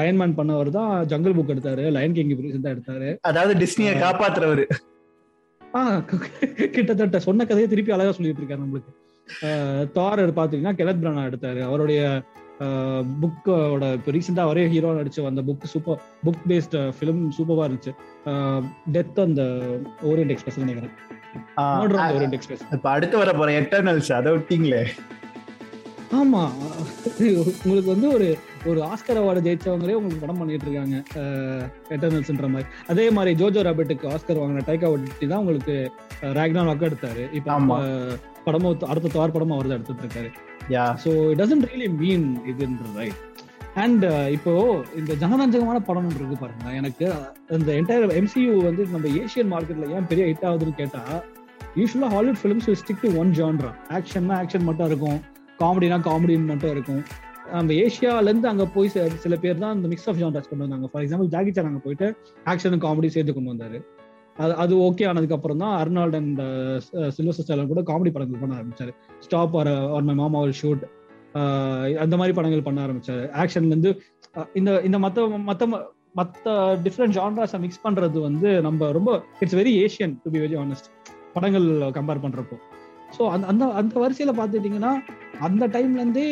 அயன்மேன் பண்ணவர் தான் ஜங்கல் புக் எடுத்தாரு. லயன் கிங் ரீசெண்டா எடுத்தாரு. அதாவது டிஸ்னிய காப்பாத்துறவரு. ஆஹ் கிட்டத்தட்ட சொன்ன கதையை திருப்பி அழகா சொல்லிட்டு இருக்காரு நம்மளுக்கு. தார் பாத்தீங்கன்னா கெலத் பிரானா எடுத்தாரு. அவருடைய புக்கோட இப்போ ரீசெண்டா அவரே ஹீரோ நடிச்ச அந்த book super book based film சூப்பரா இருந்துச்சு. டெத் அந்த ஓரியன்ட் எக்ஸ்பிரஸ் நினைக்கிறேன். ஓரியன்ட் எக்ஸ்பிரஸ் இப்ப அடுத்து வர போற எட்டர்னல்ஸ் அதை விட்டீங்களே? ஆமா. உங்களுக்கு வந்து ஒரு ஒரு ஆஸ்கர் அவார்டு ஜெயிச்சவங்களே உங்களுக்கு படம் பண்ணிட்டு இருக்காங்க. எட்டர்னல்ஸ்ன்ற மாதிரி. அதே மாதிரி ஜோஜோ ராபர்ட்டுக்கு ஆஸ்கர் வாங்கின டைகா வட்டி தான் உங்களுக்கு ரேக்னா வாக்கு எடுத்தாரு. இப்போ படமும் அடுத்த தார் படமும் அவர் தான் எடுத்துட்டு இருக்காரு yeah so it doesn't really mean இதுன்ற right and இப்போ இந்த ஜனரஞ்சகமான படம் இருக்கு பாருங்க எனக்கு இந்த என்டையர் எம்சியூ வந்து நம்ம ஏஷியன் மார்க்கெட்ல ஏன் பெரிய ஹிட் ஆகுதுன்னு கேட்டா யூஸ்வலா Hollywood films stick to one genre ஆக்ஷன்னா ஆக்ஷன் மட்டும் இருக்கும். காமெடினா காமெடின்னு மட்டும் இருக்கும். நம்ம ஏஷியால இருந்து அங்க போய் சில- பேர் தான் இந்த மிக்ஸ் ஆஃப் ஜான்ராஸ் கொண்டு வந்தாங்க. ஃபார் எக்ஸாம்பிள் ஜாக்கி சான் அங்க போயிட்டு ஆக்ஷன் காமெடி சேர்த்து கொண்டு வந்தாரு. அது அது ஓகே ஆனதுக்கு அப்புறம் தான் Arnold and uh, uh, Sylvester Stallone கூட காமெடி படங்கள் பண்ண ஆரம்பிச்சாரு. ஸ்டாப் ஆர் ஆர் மை மாமா ஒரு ஷூட் அந்த மாதிரி படங்கள் பண்ண ஆரம்பிச்சாரு. ஆக்ஷன்லேருந்து uh, இந்த இந்த மத்த மத்த மத்த டிஃப்ரெண்ட் ஜான்ராஸை மிக்ஸ் பண்றது வந்து நம்ம ரொம்ப it's very Asian to be very honest படங்கள் கம்பேர் பண்றப்போ. ஸோ அந்த அந்த அந்த வரிசையில பார்த்துட்டீங்கன்னா அந்த டைம்ல இருந்தே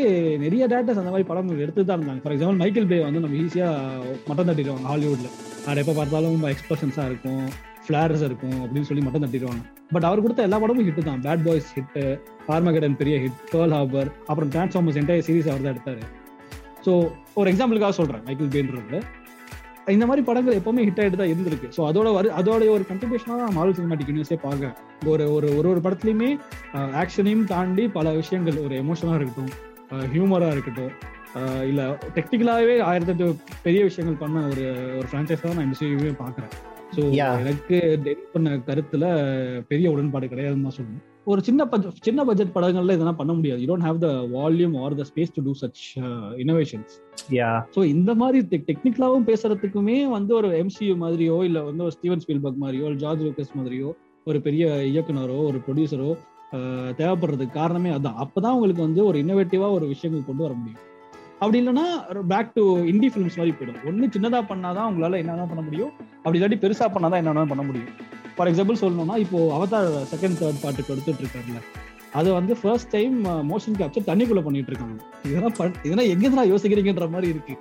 நிறைய டேரக்டர்ஸ் அந்த மாதிரி படங்கள் எடுத்து தான் இருந்தாங்க. ஃபார் எக்ஸாம்பிள் மைக்கேல் பே வந்து நம்ம ஈஸியா மட்டம் தட்டிடுவாங்க ஹாலிவுட்ல அது எப்போ பார்த்தாலும் ரொம்ப எக்ஸ்பிரஷன்ஸா இருக்கும். ஃபிளார்ஸ் இருக்கும் அப்படின்னு சொல்லி மட்டும் தட்டிடுவாங்க. பட் அவர் கொடுத்த எல்லா படமும் ஹிட் தான். பேட் பாய்ஸ் ஹிட் ஆர்மகடன் பெரிய ஹிட் பேர்ல் ஹார்பர் அப்புறம் டிரான்ஸ்ஃபார்மர்ஸ் என்டையர் சீரிஸ் அவர் தான் எடுத்தாரு. ஸோ ஒரு எக்ஸாம்பிளுக்காக சொல்கிறேன் மைக்கிள் பேன்றது இந்த மாதிரி படங்கள் எப்பவுமே ஹிட் ஆகிட்டு தான் இருந்திருக்கு. ஸோ அதோட வரு அதோட ஒரு கண்டிபியூஷனாக தான் மார்வல் சினிமாட்டிக் யூனிவர்ஸே பார்க்குறேன். ஒரு ஒரு ஒரு ஒரு படத்துலையுமே ஆக்ஷனையும் தாண்டி பல விஷயங்கள் ஒரு எமோஷனாக இருக்கட்டும் ஹியூமராக இருக்கட்டும் இல்லை டெக்னிக்கலாகவே ஆயிரத்தி பெரிய விஷயங்கள் பண்ண ஒரு ஒரு ஃப்ரான்ச்சைஸாக நான் எம்சியூவே பார்க்குறேன். ஸோ. எனக்கு டெலிட் பண்ண கருத்துல பெரிய உடன்பாடு கிடையாதுன்னு தான் சொல்லணும். ஒரு சின்ன பட்ஜெட் சின்ன பட்ஜெட் படங்கள்ல இதெல்லாம் பண்ண முடியாது. You don't have the volume or the space to do such innovations so இந்த மாதிரி டெக்னிக்கலாவும் பேசுறதுக்குமே வந்து ஒரு எம்சியூ மாதிரியோ இல்ல வந்து ஒரு ஸ்டீவன் ஸ்பீல்பர்க் மாதிரியோ ஒரு ஜார்ஜ் லூக்கஸ் மாதிரியோ ஒரு பெரிய இயக்குனரோ ஒரு ப்ரொடியூசரோ தேவைப்படுறதுக்கு காரணமே அதான். அப்பதான் உங்களுக்கு வந்து ஒரு இன்னோவேட்டிவா ஒரு விஷயங்கள் கொண்டு வர முடியும். அப்படி இல்லைன்னா பேக் டு இந்தி ஃபிலிம்ஸ் மாதிரி போயிடும். ஒன்று சின்னதாக பண்ணாதான் உங்களால் என்னென்ன பண்ண முடியும்? அப்படி இல்லாட்டி பெருசாக பண்ணாதான் என்னென்ன பண்ண முடியும்? ஃபார் எக்ஸாம்பிள் சொல்லணும்னா இப்போ அவதார் செகண்ட் தேர்ட் பாட்டுக்கு எடுத்துட்டு இருக்காருல அது வந்து ஃபர்ஸ்ட் டைம் மோஷன் கேப்சர் தண்ணிக்குள்ள பண்ணிட்டு இருக்காங்க. இதெல்லாம் பண்- இதெல்லாம் எங்க யோசிக்கிறீங்கன்ற மாதிரி இருக்கு.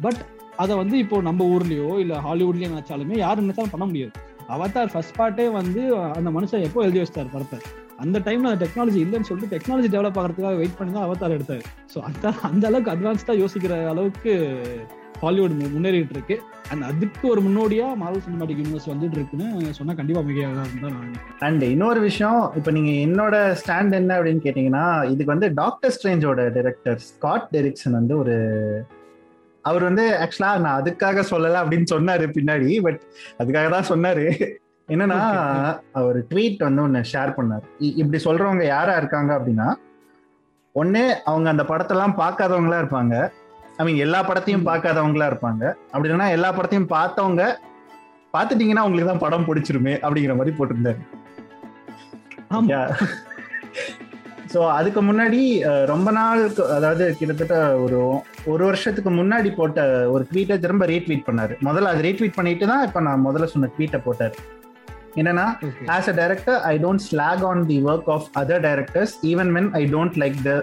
பட் அதை வந்து இப்போ நம்ம ஊர்லயோ இல்ல ஹாலிவுட்லயோ நினைச்சாலுமே யாரும் நினைச்சாலும் பண்ண முடியாது. அவதார் ஃபர்ஸ்ட் பார்ட்டே வந்து அந்த மனுஷன் எப்போ எழுதி வச்சிட்டார் படத்தை? அந்த டைம்ல அந்த டெக்னாலஜி இல்லைன்னு சொல்லிட்டு டெக்னாலஜி டெவலப் ஆகிறதுக்காக வெயிட் பண்ணி தான் அவதார் எடுத்தாரு. ஸோ அந்த அந்த அளவுக்கு அட்வான்ஸ்டா யோசிக்கிற அளவுக்கு ஹாலிவுட் மு- முன்னேறிட்டு இருக்கு அண்ட் அதுக்கு ஒரு முன்னோடியா மார்வல் சினிமாட்டிக் யூனிவர்ஸ் வந்துட்டு இருக்குன்னு சொன்னா கண்டிப்பா மிகையாக தான் நான் அண்ட் இன்னொரு விஷயம் இப்போ நீங்க என்னோட ஸ்டாண்ட் என்ன அப்படின்னு கேட்டீங்கன்னா இதுக்கு வந்து டாக்டர் ஸ்ட்ரேஞ்சோட டைரக்டர் ஸ்காட் டெரிக்சன் வந்து ஒரு அவர் வந்து ஆக்சுவலா நான் அதுக்காக சொல்லல அப்படின்னு சொன்னாரு பின்னாடி பட் அதுக்காக தான் சொன்னாரு. என்னன்னா அவர் ட்வீட் வந்து ஒன்று ஷேர் பண்ணார். இ- இப்படி சொல்றவங்க யாரா இருக்காங்க அப்படின்னா ஒண்ணு அவங்க அந்த படத்தெல்லாம் பார்க்காதவங்களா இருப்பாங்க. ஐ மீன் எல்லா படத்தையும். பார்க்காதவங்களா இருப்பாங்க. அப்படி இல்லைன்னா எல்லா படத்தையும் பார்த்தவங்க பார்த்துட்டீங்கன்னா உங்களுக்கு தான் படம் பிடிச்சிருமே அப்படிங்கிற மாதிரி போட்டிருந்தாரு. ஸோ அதுக்கு முன்னாடி ரொம்ப நாளுக்கு அதாவது கிட்டத்தட்ட ஒரு ஒரு வருஷத்துக்கு முன்னாடி போட்ட ஒரு ட்வீட்டை திரும்ப ரீட்வீட் பண்ணாரு. முதல்ல அது ரீட்வீட் பண்ணிட்டு தான் இப்போ நான் முதல்ல சொன்ன ட்வீட்டை போட்டார். என்னன்னா as a director i don't slag on the work of other directors even when i don't like the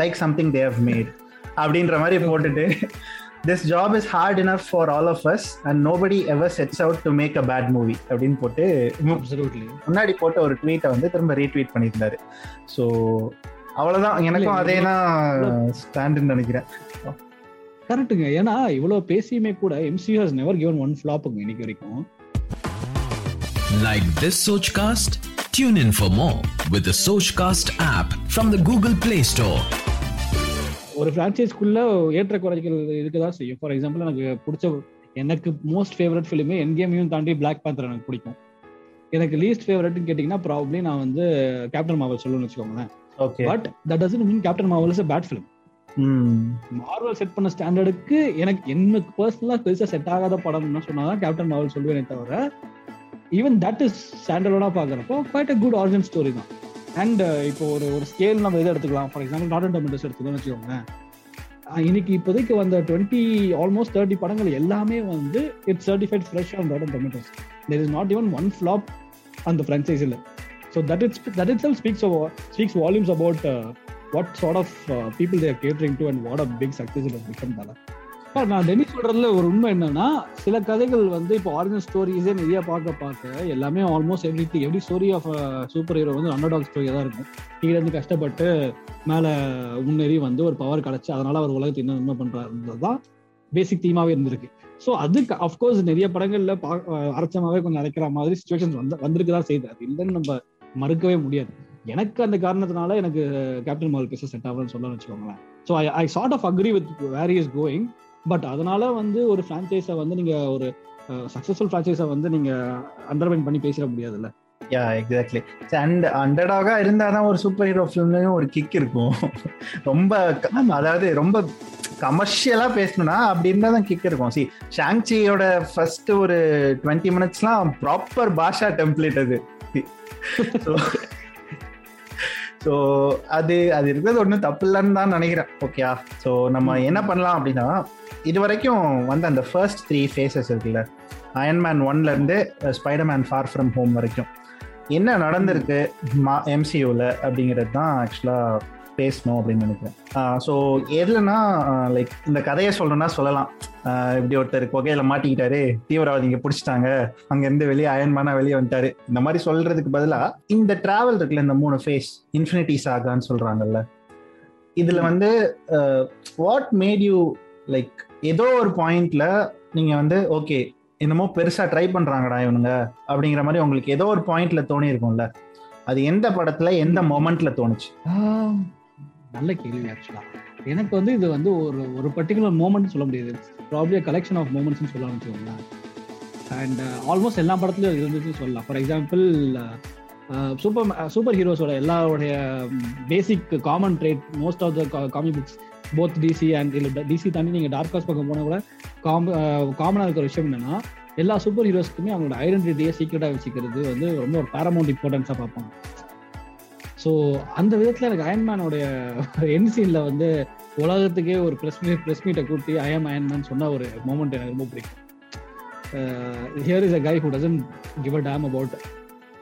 like something they have made அப்படின்ற மாதிரி போட்டுட்டு this job is hard enough for all of us and nobody ever sets out to make a bad movie அப்படின்னு போட்டு. முன்னாடி போட்ட ஒரு ட்வீட்டை வந்து திரும்ப ரீட்வீட் பண்ணியிருந்தாரு ஸோ அவ்வளவுதான் எனக்கும் அதே தான் ஸ்டாண்டுன்னு நினைக்கிறேன் கரெக்ட்டுங்க ஏன்னா இவ்வளவு பேசியுமே கூட MCU has never given one ஃபிளாப்புங்க இன்னைக்கு வரைக்கும் Like this Sochcast? Tune in for more with the Sochcast app from the Google Play Store. ஒரு பிரான்ச்சைஸ்க்குள்ள ஏற்ற குறைகள் இருக்கதான் செய்யும். ஃபார் எக்ஸாம்பிள் எனக்கு பிடிச்ச எனக்கு மோஸ்ட் ஃபேவரட் ஃபிலிமே என் கேமையும் தாண்டி பிளாக் பேந்தர் எனக்கு பிடிக்கும். எனக்கு லீஸ்ட் ஃபேவரட்னு கேட்டிங்கன்னா ப்ராப்ளி நான் வந்து கேப்டன் மாவல் சொல்லுன்னு வச்சுக்கோங்களேன். But that doesn't mean Captain Marvel is bad film Marvel set பண்ண ஸ்டாண்டர்டுக்கு எனக்கு எனக்கு பர்சனலா பெருசா செட் ஆகாத படம்னு சொன்னாதான் கேப்டன் மார்வல் சொல்லுவேனே தவிர ஈவன் தட் இஸ் ஸ்டாண்டர்டா பாக்குறப்போ quite a good origin story தான். அண்ட் இப்போ ஒரு ஒரு ஸ்கேல் நம்ம இதை எடுத்துக்கலாம்? ஃபார் எக்ஸாம்பிள் நாட் டொமேட்டோஸ் எடுத்துக்கலாம்னு வச்சுக்கோங்களேன். இன்னைக்கு இப்போதைக்கு வந்த டுவெண்ட்டி ஆல்மோஸ்ட் தேர்ட்டி படங்கள் எல்லாமே வந்து it's certified fresh on Rotten Tomatoes there is not even one flop அந்த ஃப்ரான்ச்சைஸில் so that it's that itself speaks speaks volumes about what sort of people they're catering to and what a big success it become தலை நான் Denis சொல்றதுல ஒரு உண்மை என்னன்னா சில கதைகள் வந்து இப்போ ஆரிஜினல் ஸ்டோரிஸே நிறைய பார்க்க பார்க்க எல்லாமே almost every every story of super hero வந்து அண்டர்டாக் ஸ்டோரியா தான் இருக்கும். கீழே இருந்து கஷ்டப்பட்டு மேல முன்னேறி வந்து ஒரு பவர் கிடைச்சு அதனால அவர் உலகத்தை என்ன என்ன பண்றாருன்றது தான் பேசிக் தீமாவே இருந்திருக்கு. ஸோ அதுக்கு அஃப்கோர்ஸ் நிறைய படங்கள்ல பா அரைச்சமாவே கொஞ்சம் அரைக்கிற மாதிரி சுச்சுவேஷன்ஸ் வந்து வந்திருக்கு தான் செய்யுது அது இல்லைன்னு நம்ம மறுக்கவே முடியாது. எனக்கு அந்த காரணத்தினால எனக்கு கேப்டன் மால் பேச செட் ஆகலன்னு சொல்லணும்னு வச்சுக்கோங்களேன். So I I sort of agree with where is going but அதனால வந்து ஒரு ஃப்ரான்ச்சைஸை வந்து நீங்க ஒரு சக்சஸ்ஃபுல் ஃப்ரான்ச்சைஸை வந்து நீங்க அண்டர்மைன் பண்ணி பேசிட முடியாதுல்ல? யா எக்ஸாக்ட்லி அண்ட் அண்டர்டாகா இருந்தாதான் ஒரு சூப்பர் ஹீரோ ஃபிலிம்லயும் ஒரு கிக் இருக்கும். ரொம்ப அதாவது ரொம்ப கமர்ஷியலா பேசணும்னா அப்படி இருந்தா தான் கிக் இருக்கும். சி ஷாங்சியோட ஃபர்ஸ்ட் ஒரு டுவெண்ட்டி மினிட்ஸ்லாம் ப்ராப்பர் பாஷா டெம்ப்ளேட் அது. ஸோ ஸோ அது அது இருக்கிறது ஒன்றும் தப்பு இல்லைன்னு தான் நினைக்கிறேன். ஓகேயா ஸோ நம்ம என்ன பண்ணலாம் அப்படின்னா இது வரைக்கும் வந்து அந்த ஃபர்ஸ்ட் த்ரீ ஃபேஸஸ் இருக்குல்ல அயன்மேன் ஒன்ல இருந்து ஸ்பைடர்மேன் ஃபார் ஃப்ரம் ஹோம் வரைக்கும். என்ன நடந்திருக்கு எம்சியூவில் அப்படிங்கிறது தான் ஆக்சுவலாக பேசணும் அப்படின்னு நினைக்கிறேன். ஸோ எதுலன்னா லைக் இந்த கதையை சொல்லணும்னா சொல்லலாம். இப்படி ஒருத்தர் கொகையில மாட்டிக்கிட்டாரு தீவிரவாதிங்க பிடிச்சிட்டாங்க அங்கேருந்து வெளியே அயன்மானா வெளியே வந்துட்டாரு. இந்த மாதிரி சொல்றதுக்கு பதிலாக இந்த டிராவல் இருக்குல்ல இந்த மூணு ஃபேஸ் இன்ஃபினிட்டி சாகான்னு சொல்றாங்கல்ல இதுல வந்து வாட் மேட் யூ லைக் ஏதோ ஒரு பாயிண்ட்ல நீங்க வந்து ஓகே என்னமோ பெருசா ட்ரை பண்றாங்கடா இவனுங்க அப்படிங்கிற மாதிரி உங்களுக்கு ஏதோ ஒரு பாயிண்ட்ல தோணி இருக்கும்ல அது எந்த படத்துல எந்த மொமெண்ட்ல தோணுச்சு? நல்ல கேள்வி ஆக்சுவலா எனக்கு வந்து இது வந்து ஒரு ஒரு பர்டிகுலர் மூமெண்ட் சொல்ல முடியாது. ப்ராப்ளி கலெக்ஷன் ஆஃப் மூமெண்ட்ஸ் சொல்லலாம் வச்சுக்கோங்களேன். அண்ட் ஆல்மோஸ்ட் எல்லா படத்துலையும் இருந்துச்சு சொல்லலாம். ஃபார் எக்ஸாம்பிள் சூப்பர் சூப்பர் ஹீரோஸோட எல்லாருடைய basic common trait most of the comic books both DC and இல்லை டிசி தாண்டி நீங்கள் டார்க் ஹார்ஸ் பக்கம் போனால் கூட காம் காமனாக uh, இருக்கிற விஷயம் என்னென்னா எல்லா சூப்பர் ஹீரோஸ்க்குமே அவங்களோட ஐடென்டிட்டியை சீக்கிரட்டாக வச்சுக்கிறது வந்து ரொம்ப ஒரு பேரமௌண்ட் இம்பார்ட்டன்ஸாக பார்ப்பாங்க. ஸோ அந்த விதத்தில் எனக்கு அயன்மேனோடைய என் சீனில் வந்து உலகத்துக்கே ஒரு ப்ரெஸ் மீட் ப்ரெஸ் மீட்டை கூட்டி ஐஎம் அயன்மேன் சொன்ன ஒரு மூமெண்ட் எனக்கு ரொம்ப பிடிக்கும். Here is a guy who doesn't give a damn about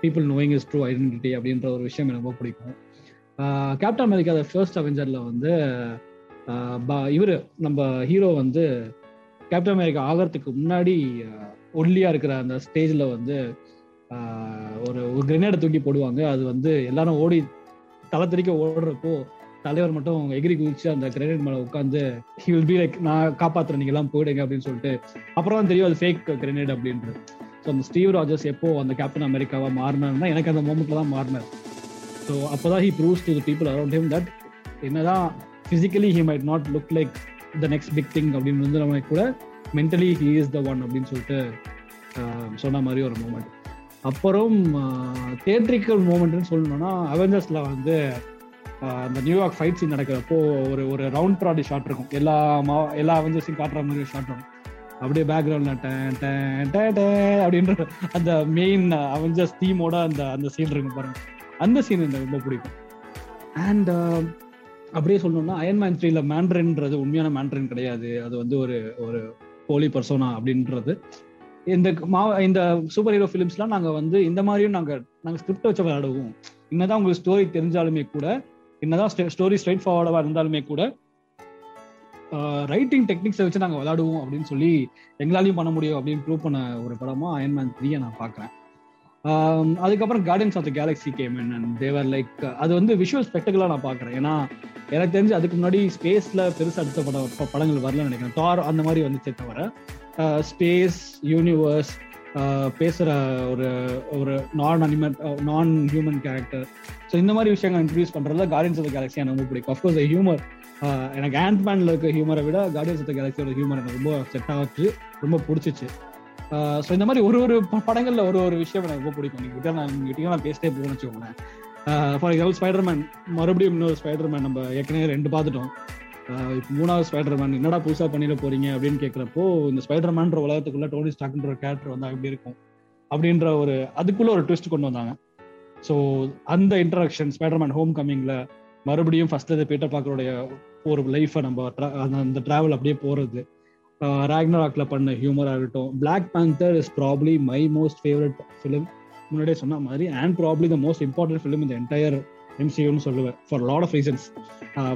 people knowing is true identity அப்படின்ற ஒரு விஷயம் எனக்கு ரொம்ப பிடிக்கும். கேப்டன் அமெரிக்கா ஃபர்ஸ்ட் அவெஞ்சரில் வந்து uh, இவர் நம்ம ஹீரோ வந்து கேப்டன் அமெரிக்கா ஆகிறதுக்கு முன்னாடி uh, ஒல்லியாக இருக்கிற அந்த ஸ்டேஜில் வந்து uh, ஒரு ஒரு கிரெனேடை தூக்கி போடுவாங்க. அது வந்து எல்லாரும் ஓடி தலை ஓடுறப்போ தலைவர் மட்டும் எகிரி குதிச்சு அந்த கிரெனேட் மேல உட்காந்து ஹி வில் பி லைக் நான் காப்பாத்துறேன் நீங்க எல்லாம் போயிடுங்க அப்படின்னு சொல்லிட்டு அப்புறம் தான் தெரியும் அது ஃபேக் கிரனேட் அப்படின்றது. ஸோ அந்த ஸ்டீவ் ராஜர்ஸ் எப்போ அந்த கேப்டன் அமெரிக்காவா மாறினார்னா எனக்கு அந்த மூமெண்ட்ல தான் மாறினார். ஸோ அப்போதான் he proves to the people around him that என்னதான் physically he might not look like the next big thing அப்படின்னு வந்து நம்ம கூட mentally he is the one அப்படின்னு சொல்லிட்டு சொன்ன மாதிரி ஒரு மூமெண்ட் அப்புறம் தேட்ரிக்கல் மூமெண்ட்னு சொல்லணும்னா அவெஞ்சர்ஸில் வந்து அந்த நியூயார்க் ஃபைட் சீன் நடக்கிறப்போ ஒரு ஒரு ரவுண்ட் ப்ராடி ஷாட் இருக்கும். எல்லா மா எல்லா அவெஞ்சர்ஸையும் காட்டுற மாதிரி ஒரு ஷாட் இருக்கும் அப்படியே பேக்ரவுண்ட்ல அப்படின்ற அந்த மெயின் அவெஞ்சர்ஸ் தீமோட அந்த அந்த சீன் இருக்கும் பாருங்க. அந்த சீன் எனக்கு ரொம்ப பிடிக்கும். அண்ட் அப்படியே சொல்லணும்னா அயன்மேன் த்ரீல மேண்ட்ரின்றது உண்மையான மேண்ட்ரின் கிடையாது. அது வந்து ஒரு ஒரு போலி பர்சோனா அப்படின்றது. இந்த மா இந்த சூப்பர் ஹீரோ ஃபிலிம்ஸ்லாம் நாங்கள் வந்து இந்த மாதிரியும் நாங்கள் நாங்கள் ஸ்கிரிப்ட் வச்சு விளையாடுவோம். என்னதான் உங்களுக்கு ஸ்டோரி தெரிஞ்சாலுமே கூட என்னதான் ஸ்டோரி ஸ்ட்ரைட் ஃபார்வர்டாக இருந்தாலுமே கூட ரைட்டிங் டெக்னிக்ஸை வச்சு நாங்கள் விளையாடுவோம் அப்படின்னு சொல்லி எங்களாலையும் பண்ண முடியும் அப்படின்னு ப்ரூவ் பண்ண ஒரு படமா அயன்மேன் த்ரீயை நான் பார்க்குறேன். அதுக்கப்புறம் Guardians of the Galaxy came and Thevar like அது வந்து விஷுவல் ஸ்பெக்டக்கலாக நான் பார்க்குறேன். ஏன்னா எனக்கு தெரிஞ்சு அதுக்கு முன்னாடி ஸ்பேஸில் பெருசாக அடுத்த படம் படங்கள் வரலன்னு நினைக்கிறேன். தார் அந்த மாதிரி வந்துச்சே தவிர ஸ்பேஸ் யூனிவர்ஸ் பேசுகிற ஒரு ஒரு நான் அனிமல் நான் ஹியூமன் கேரக்டர் ஸோ இந்த மாதிரி விஷயங்கள் இன்ட்ரடியூஸ் பண்ணுறதுல கார்டியன்ஸ் ஆஃப் த கேலக்ஸி எனக்கு ரொம்ப பிடிக்கும். அஃப்கோர்ஸ் ஹியூமர் எனக்கு ஆண்ட்மேன்ல இருக்க ஹியூமரை விட கார்டியன்ஸ் ஆஃப் த கேலக்ஸியோட ஹியூமர் எனக்கு ரொம்ப செட் ஆச்சு ரொம்ப பிடிச்சிச்சு. ஸோ இந்த மாதிரி ஒரு ஒரு படங்களில் ஒரு ஒரு விஷயம் எனக்கு ரொம்ப பிடிக்கும். நீங்கள் நான் கிட்ட நான் பேசிட்டே போகணும்னு வச்சுக்கோங்களேன். ஃபார் எக்ஸாம்பிள் ஸ்பைடர்மேன் மறுபடியும் இன்னொரு ஸ்பைடர்மேன் நம்ம ஏற்கனவே ரெண்டு பார்த்துட்டோம். மூணாவது ஸ்பைடர்மேன் என்னடா புதுசா பண்ணிட போறீங்க அப்படின்னு கேட்குறப்போ இந்த ஸ்பைடர்மேன்ற உலகத்துக்குள்ள டோனி ஸ்டாக்ன்ற கேரக்டர் வந்து எப்படி இருக்கும்? அப்படின்ற ஒரு அதுக்குள்ள ஒரு ட்விஸ்ட் கொண்டு வந்தாங்க. ஸோ அந்த இன்ட்ராக்ஷன் ஸ்பைடர்மேன் ஹோம் கம்மிங்ல மறுபடியும் ஃபர்ஸ்ட் இது பீட்டர் பார்க்கருடைய ஒரு லைஃபை நம்ம அந்த- டிராவல் அப்படியே போறது. ராக்னராக்ல பண்ண ஹியூமராக இருக்கட்டும். Black Panther is probably my most favourite film முன்னாடியே சொன்ன மாதிரி and probably the most important film இந்த என்டையர் எம்சியூன்னு சொல்லுவேன். For lot of reasons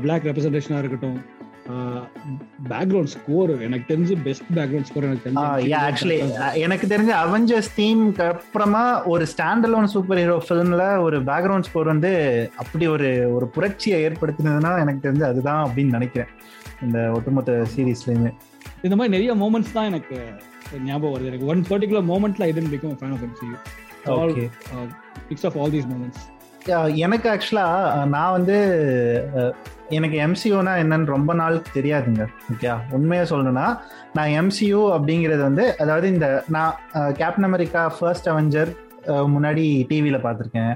black ரெப்ரஸன்டேஷனாக இருக்கட்டும். பேக்ரவுண்ட் ஸ்கோர் எனக்கு தெரிஞ்சு பெஸ்ட் பேக்ரவுண்ட் ஸ்கோர் எனக்கு தெரிஞ்சு ஆக்சுவலி எனக்கு தெரிஞ்ச அவெஞ்சர்ஸ் தீம்க்கு அப்புறமா ஒரு ஸ்டாண்ட் அலோன் சூப்பர் ஹீரோ ஃபிலிம்ல ஒரு பேக்ரவுண்ட் ஸ்கோர் வந்து அப்படி ஒரு ஒரு புரட்சியை ஏற்படுத்தினதுன்னா எனக்கு தெரிஞ்சு அதுதான் அப்படின்னு நினைக்கிறேன். இந்த ஒட்டுமொத்த சீரீஸ்லயுமே இந்த மாதிரி நிறைய மூமெண்ட்ஸ் தான் எனக்கு ஞாபகம் வருது. எனக்கு one particular மூமெண்ட்ல I didn't become fan of MCU okay picks of all these moments எனக்கு ஆக்சுவலா நான் வந்து எனக்கு எம்சியூனா என்னன்னு ரொம்ப நாள் தெரியாதுங்க ஓகே உண்மையா சொல்லணும்னா நான் எம்சியூ அப்படிங்கிறது வந்து அதாவது இந்த நான் கேப்டன் அமெரிக்கா ஃபர்ஸ்ட் அவெஞ்சர் முன்னாடி டிவியில பார்த்துருக்கேன்.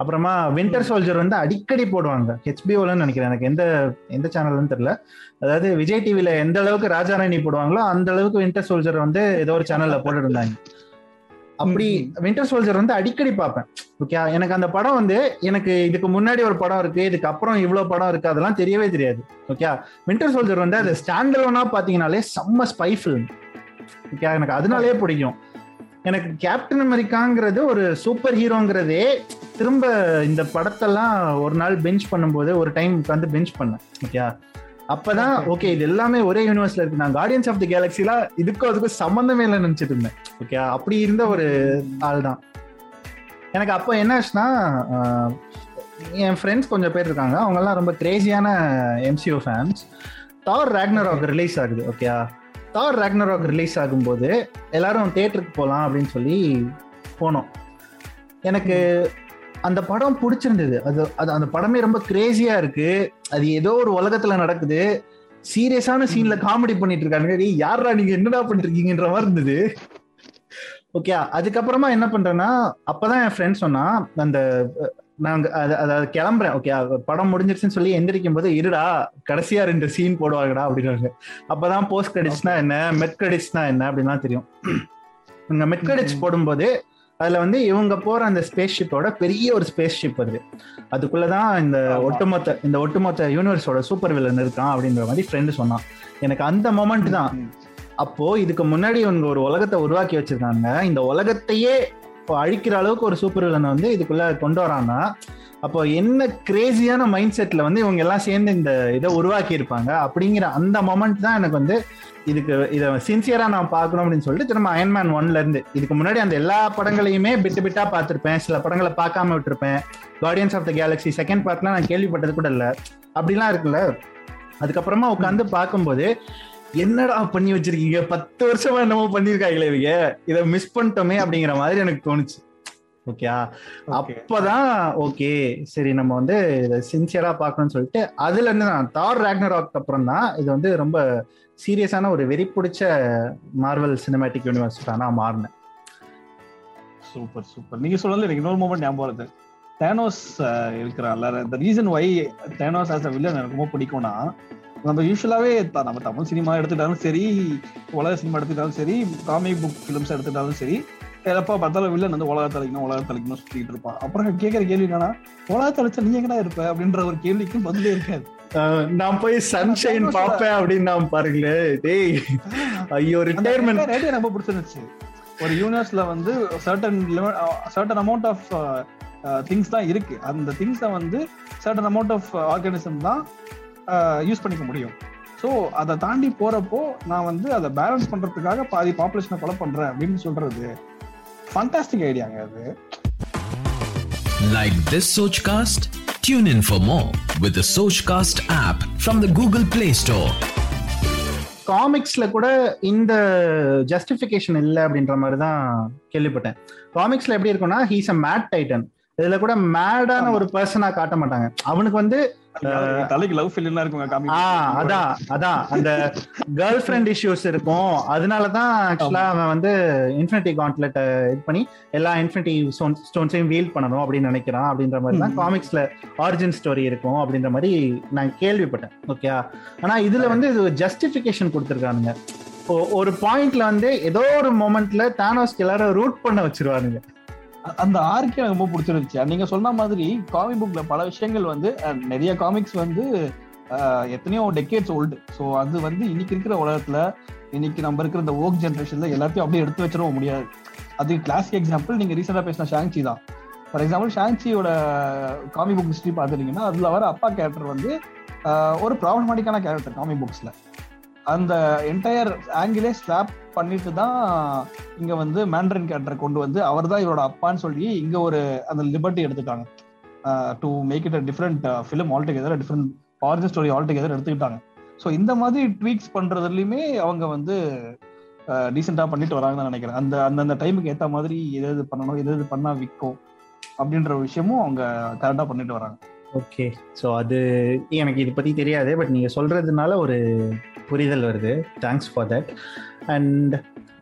அப்புறமா வின்டர் சோல்ஜர் வந்து அடிக்கடி போடுவாங்க ஹெச்பிஓலன்னு நினைக்கிறேன் எனக்கு எந்த எந்த சேனல்னு தெரியல. அதாவது விஜய் டிவியில எந்த அளவுக்கு ராஜாராணி போடுவாங்களோ அந்த அளவுக்கு வின்டர் சோல்ஜர் வந்து ஏதோ ஒரு சேனல்ல போட்டுருந்தாங்க இருந்தாங்க. அப்படி வின்டர் சோல்ஜர் வந்து அடிக்கடி பார்ப்பேன். ஓகே எனக்கு அந்த படம் வந்து எனக்கு இதுக்கு முன்னாடி ஒரு படம் இருக்கு இதுக்கு அப்புறம் இவ்வளவு படம் இருக்கு அதெல்லாம் தெரியவே தெரியாது. ஓகே வின்டர் சோல்ஜர் வந்து அது ஸ்டாண்டர்னா பாத்தீங்கன்னாலே செம்ம ஸ்பை ஃபிலிம் ஓகே எனக்கு அதனாலே பிடிக்கும். எனக்கு கேப்டன் அமெரிக்காங்கிறது ஒரு சூப்பர் ஹீரோங்கிறதே திரும்ப இந்த படத்தெல்லாம் ஒரு நாள் பெஞ்ச் பண்ணும்போது ஒரு டைம் உட்காந்து பெஞ்ச் பண்ணேன். ஓகே அப்பதான் ஓகே இது எல்லாமே ஒரே யூனிவர்ஸ்ல இருக்கு. நான் கார்டியன்ஸ் ஆஃப் தி கேலக்சிலாம் இதுக்கும் அதுக்கும் சம்மந்தமே இல்லை நினைச்சிட்டு இருந்தேன். ஓகே அப்படி இருந்த ஒரு ஆள் தான் எனக்கு அப்போ என்ன ஆச்சுன்னா ஆஹ், என் ஃப்ரெண்ட்ஸ் கொஞ்சம் பேர் இருக்காங்க. அவங்கெல்லாம் ரொம்ப கிரேசியான MCU fans Thor Ragnarok release ஆகுது ஓகே தார் ரேக்னராக் ரிலீஸ் ஆகும்போது எல்லாரும் தேட்டருக்கு போகலாம் அப்படின்னு சொல்லி போனோம். எனக்கு அந்த படம் பிடிச்சிருந்தது. அது அது அந்த படமே ரொம்ப கிரேசியா இருக்கு. அது ஏதோ ஒரு உலகத்துல நடக்குது. சீரியஸான சீன்ல காமெடி பண்ணிட்டு இருக்காங்க யார்ரா நீங்க என்னடா பண்ணிட்டு இருக்கீங்கன்ற மாதிரி இருந்தது. ஓகே அதுக்கப்புறமா என்ன பண்றேன்னா அப்பதான் என் ஃப்ரெண்ட் சொன்னா அந்த நாங்க அது அதாவது கிளம்புறேன். ஓகே படம் முடிஞ்சிருச்சுன்னு சொல்லி எந்திரிக்கும் போது இருடா கடைசியா ரெண்டு சீன் போடுவாங்கடா அப்படின்னாங்க. அப்பதான் போஸ்ட் கிரெடிட்ஸ்னா என்ன மெட் கிரெடிட்ஸ்னா என்ன அப்படின்லாம் தெரியும். இங்க மெட் கிரெடிட்ஸ் போடும்போது அதுல வந்து இவங்க போற அந்த ஸ்பேஸ் ஷிப்போட பெரிய ஒரு ஸ்பேஸ் ஷிப் வருது அதுக்குள்ளதான் இந்த. ஒட்டுமொத்த இந்த ஒட்டுமொத்த யூனிவர்ஸோட சூப்பர் வில்லன் இருக்கான் அப்படின்ற மாதிரி ஃப்ரெண்டு சொன்னான். எனக்கு அந்த மொமெண்ட் தான். அப்போ இதுக்கு முன்னாடி இவங்க ஒரு உலகத்தை உருவாக்கி வச்சிருக்காங்க. இந்த உலகத்தையே இப்போ அழிக்கிற அளவுக்கு ஒரு சூப்பர் வில்லனை வந்து இதுக்குள்ள கொண்டு வரான்னா அப்போ என்ன கிரேசியான மைண்ட் செட்ல வந்து இவங்க எல்லாம் சேர்ந்து இந்த இதை உருவாக்கி இருப்பாங்க அப்படிங்கிற அந்த மொமெண்ட் தான் எனக்கு வந்து இதுக்கு இதை சின்சியரா நான் பார்க்கணும் அப்படின்னு சொல்லிட்டு திரும்ப அயன்மேன் ஒன்ல இருந்து. இதுக்கு முன்னாடி அந்த எல்லா படங்களையுமே பிட்டு பிட்டா பார்த்திருப்பேன். சில படங்களை பார்க்காம விட்டுருப்பேன். Guardians of the Galaxy second பார்ட்லாம் நான் கேள்விப்பட்டது கூட இல்லை. அப்படிலாம் இருக்குல்ல. அதுக்கப்புறமா உட்காந்து பார்க்கும்போது என்னடா பண்ணி வச்சிருக்கீங்க? பத்து வருஷமா என்னமோ பண்ணிருக்காங்களே இவங்க. இதை மிஸ் பண்ணிட்டோமே அப்படிங்கிற மாதிரி எனக்கு தோணுச்சு. ஓகே. அப்பதான் ஓகே சரி நம்ம வந்து இதை சின்சியரா பார்க்கணும்னு சொல்லிட்டு அதுல இருந்து நான் தார் ரேக்னராக் அப்புறம் தான் இது வந்து ரொம்ப சீரியஸான ஒரு வெறி பிடிச்ச மார்வல் சினிமேட்டிக் யூனிவர்ஸ் நான் மாறினேன் சூப்பர் சூப்பர். நீங்க சொல்றது எனக்கு இன்னொரு மூமெண்ட் ஞாபகம் வருது. தேனோஸ் இருக்கிறான்ல. இந்த reason why Thanos as a villain எனக்கு ரொம்ப பிடிக்கும்னா நம்ம யூஸ்வலாகவே நம்ம தமிழ் சினிமா எடுத்துட்டாலும் சரி உலக சினிமா எடுத்துட்டாலும் சரி காமிக் புக் ஃபிலிம்ஸ் எடுத்துட்டாலும் சரி எப்ப பார்த்தாலும் வில்லன் வந்து உலக தலைக்கணும் உலக தலைக்கணும் சுற்றிட்டு இருப்பான். அப்புறம் கேட்குற கேள்வி என்னன்னா உலக தலைச்சா நீ எங்கடா இருப்ப? அப்படின்ற ஒரு கேள்விக்கும் பதிலே இருக்காது. நான் போய் சன்ஷைன் பாப்பேன் அப்படின்னு நான் பாருங்களே. டேய் ஐயோ ரிட்டையர்மெண்ட் ஐடியா ரொம்ப பிடிச்சிருந்துச்சு. ஒரு யூனிவர்ஸ்ல வந்து certain certain amount of things தான் இருக்கு. அந்த திங்ஸை வந்து சர்டன் அமௌண்ட் ஆஃப் ஆர்கானிசம் தான் யூஸ் பண்ணிக்க முடியும். ஸோ அதை தாண்டி போறப்போ நான் வந்து அதை பேலன்ஸ் பண்றதுக்காக பாதி பாப்புலேஷனை கொலை பண்றேன் அப்படின்னு சொல்றது. ஃபண்டாஸ்டிக் ஐடியாங்க அது. Like this Sochcast? Tune in for more with the Sochcast app from the Google Play Store. காமிக்ஸ்ல கூட இந்த ஜஸ்டிஃபிகேஷன் இல்லை அப்படின்ற மாதிரி தான் கேள்விப்பட்டேன். காமிக்ஸ்ல எப்படி இருக்கும்னா ஹீஸ் அ மேட் டைட்டன் இதுல கூட மேடான ஒரு பர்சனா காட்ட மாட்டாங்க. அவனுக்கு வந்து தலைக்கு லவ் இருக்குங்க ஆ அதான் அதான் அந்த கேர்ள் ஃப்ரெண்ட் இஷ்யூஸ் இருக்கும். அதனாலதான் ஆக்சுவலா அவன் வந்து இன்ஃபினிட்டி காண்ட்லெட்டை இது பண்ணி எல்லா இன்ஃபினிட்டி ஸ்டோன்ஸையும் வீல் பண்ணணும் அப்படின்னு நினைக்கிறான் அப்படின்ற மாதிரி தான் காமிக்ஸ்ல ஆரிஜின் ஸ்டோரி இருக்கும் அப்படின்ற மாதிரி நான் கேள்விப்பட்டேன் ஓகே ஆனா இதுல வந்து இது ஜஸ்டிபிகேஷன் கொடுத்துருக்கானுங்க. ஒரு பாயிண்ட்ல வந்து ஏதோ ஒரு மொமெண்ட்ல தானோஸ்க்கு எல்லாரும் ரூட் பண்ண வச்சிருவானுங்க. அந்த ஆர்க்கே எனக்கு ரொம்ப பிடிச்சிருந்துச்சு. நீங்க சொன்ன மாதிரி காமிக் புக்ல பல விஷயங்கள் வந்து நிறைய காமிக்ஸ் வந்து எத்தனையோ டெக்கேட்ஸ் ஓல்டு ஸோ அது வந்து இன்னைக்கு இருக்கிற உலகத்துல இன்னைக்கு நம்ம இருக்கிற இந்த ஓக் ஜென்ரேஷன்ல எல்லாத்தையும் அப்படியே எடுத்து வச்சிடவும் முடியாது. அது கிளாசிக் எக்ஸாம்பிள் நீங்க ரீசெண்டா பேசின ஷாங்சி தான். ஃபார் எக்ஸாம்பிள் ஷாங்சியோட காமிக் புக் ஹிஸ்டரி பார்த்துட்டீங்கன்னா அதுல வர அப்பா கேரக்டர் வந்து ஒரு ப்ராப்ளமேட்டிக்கான கேரக்டர் காமிக் புக்ஸ்ல அந்த என்டையர் ஆங்கிலே ஸ்லாப் பண்ணிட்டு தான் இங்க வந்து மேண்ட்ரின் கேரக்டர் கொண்டு வந்து அவர் தான் இவரோட அப்பான்னு சொல்லி இங்க ஒரு அந்த லிபர்ட்டி எடுத்துட்டாங்க. To make it a different film altogether different origin story altogether எடுத்துக்கிட்டாங்க. ஸோ இந்த மாதிரி ட்வீக்ஸ் பண்றதுலயுமே அவங்க வந்து டீசெண்டா பண்ணிட்டு வராங்கன்னு நினைக்கிறேன். அந்த அந்தந்த டைமுக்கு ஏத்த மாதிரி எதாவது பண்ணணும் எதாவது எது பண்ணா விற்கும் அப்படின்ற விஷயமும் அவங்க கரெக்டா பண்ணிட்டு வராங்க. ஓகே ஸோ அது எனக்கு இதை பற்றி தெரியாது பட் நீங்கள் சொல்கிறதுனால ஒரு புரிதல் வருது. Thanks for that and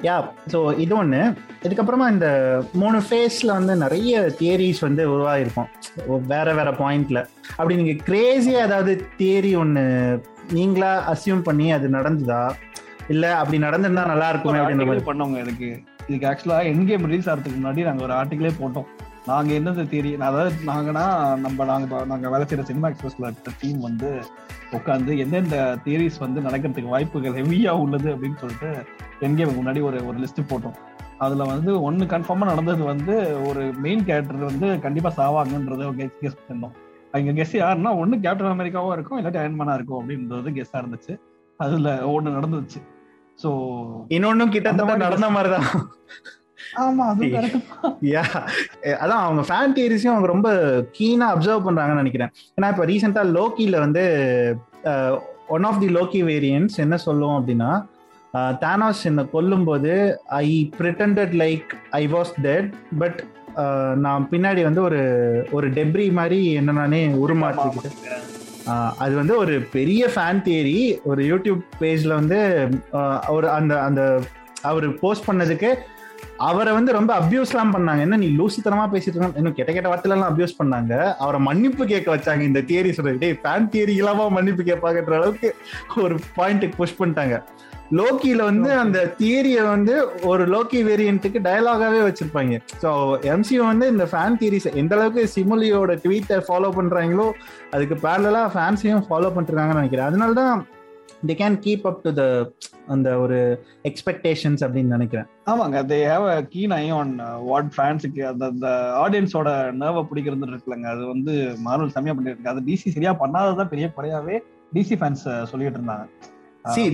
yeah so இது ஒன்று இதுக்கப்புறமா இந்த மூணு ஃபேஸில் வந்து நிறைய தியரிஸ் வந்து உருவாகிருக்கும் வேற வேற பாயிண்ட்ல அப்படி நீங்கள் கிரேஸியாக ஏதாவது தியரி ஒன்று நீங்களா அசியூம் பண்ணி அது நடந்ததா? இல்லை அப்படி நடந்திருந்தா நல்லா இருக்குமே அப்படின்ற மாதிரி. பண்ணவங்க இதுக்கு இதுக்கு ஆக்சுவலா என் கேம் ரிலீஸ் ஆகிறதுக்கு முன்னாடி நாங்கள் ஒரு ஆர்டிகிளே போட்டோம். நாங்க என்னது தியரி அதாவது நாங்கன்னா நம்ம நாங்க நாங்க வேலை செய்யற சினிமா எக்ஸ்பிரஸ்ல இருக்கிற டீம் வந்து உட்காந்து எந்தெந்த தியரிஸ் வந்து நடக்கிறதுக்கு வாய்ப்புகள் ஹெவியா உள்ளது அப்படின்னு சொல்லிட்டு என்கேமுக்கு முன்னாடி ஒரு ஒரு லிஸ்ட் போட்டோம். அதுல வந்து ஒன்னு கன்ஃபார்மா நடந்தது வந்து ஒரு மெயின் கேரக்டர் வந்து கண்டிப்பா சாவாங்கன்றத கெஸ் கெஸ் பண்ணோம். அங்க கெஸ் யாருன்னா ஒன்னு கேப்டன் அமெரிக்காவா இருக்கும் இல்லாட்டி அயன்மேனா இருக்கும் அப்படின்றது கெஸ்ஸா இருந்துச்சு. அதுல ஒண்ணு நடந்துச்சு. சோ இன்னொன்னும் கிட்டத்தட்ட நடந்த மாதிரிதான். <laughs> அதான் அவங்க ஃபேன் தியரிஸையும் அவங்க ரொம்ப கீனா அப்சர்வ் பண்றாங்கன்னு நினைக்கிறேன். ஏன்னா இப்போ ரீசெண்டா லோக்கியில வந்து one of the Loki variants என்ன சொல்லுவோம் அப்படின்னா தானாஸ் என்னை கொல்லும்போது I pretended like I was dead but நான் பின்னாடி வந்து ஒரு ஒரு டெப்ரி மாதிரி என்ன நானே உருமாற்றிக்கிட்டேன். அது வந்து ஒரு பெரிய ஃபேன் தியரி ஒரு யூடியூப் பேஜ்ல வந்து ஒரு அந்த அந்த அவர் போஸ்ட் பண்ணதுக்கு அவரை வந்து ரொம்ப அபியூஸ்லாம் பண்ணாங்க. என்ன நீ லூசித்தனமா பேசிட்டு இருக்க இன்னும் கெட்ட கெட்ட வார்த்தைலாம் அபியூஸ் பண்ணாங்க. அவரை மன்னிப்பு கேட்க வச்சாங்க இந்த தியரி சொல்றது. டே ஃபேன் தியரி இல்லாம மன்னிப்பு கேட்பாங்கன்ற அளவுக்கு ஒரு பாயிண்ட்டுக்கு புஷ் பண்ணிட்டாங்க. லோக்கியில வந்து அந்த தியரியை வந்து ஒரு லோக்கி வேரியன்ட்டுக்கு டயலாகாவே வச்சிருப்பாங்க. ஸோ எம்சிஓ வந்து இந்த ஃபேன் தியரிஸ் எந்த அளவுக்கு சிமுலியோட ட்வீட்டை ஃபாலோ பண்றாங்களோ அதுக்கு பேரலா ஃபேன்ஸையும் ஃபாலோ பண்ணிருக்காங்கன்னு நினைக்கிறேன். அதனால தான் they can keep up to the அந்த ஒரு எக்ஸ்பெக்டேஷன்ஸ் அப்படின்னு நினைக்கிறேன். ஆமாங்க they have a keen eye on what ஃபேன்ஸுக்கு அந்த அந்த ஆடியன்ஸோட நர்வை பிடிக்கிறது இருக்குல்லங்க. அது வந்து மார்வல் செம்மையா இருக்கு அது டிசி சரியா பண்ணாததான் பெரிய குறையாவே டிசி ஃபேன்ஸ் சொல்லிட்டு இருந்தாங்க.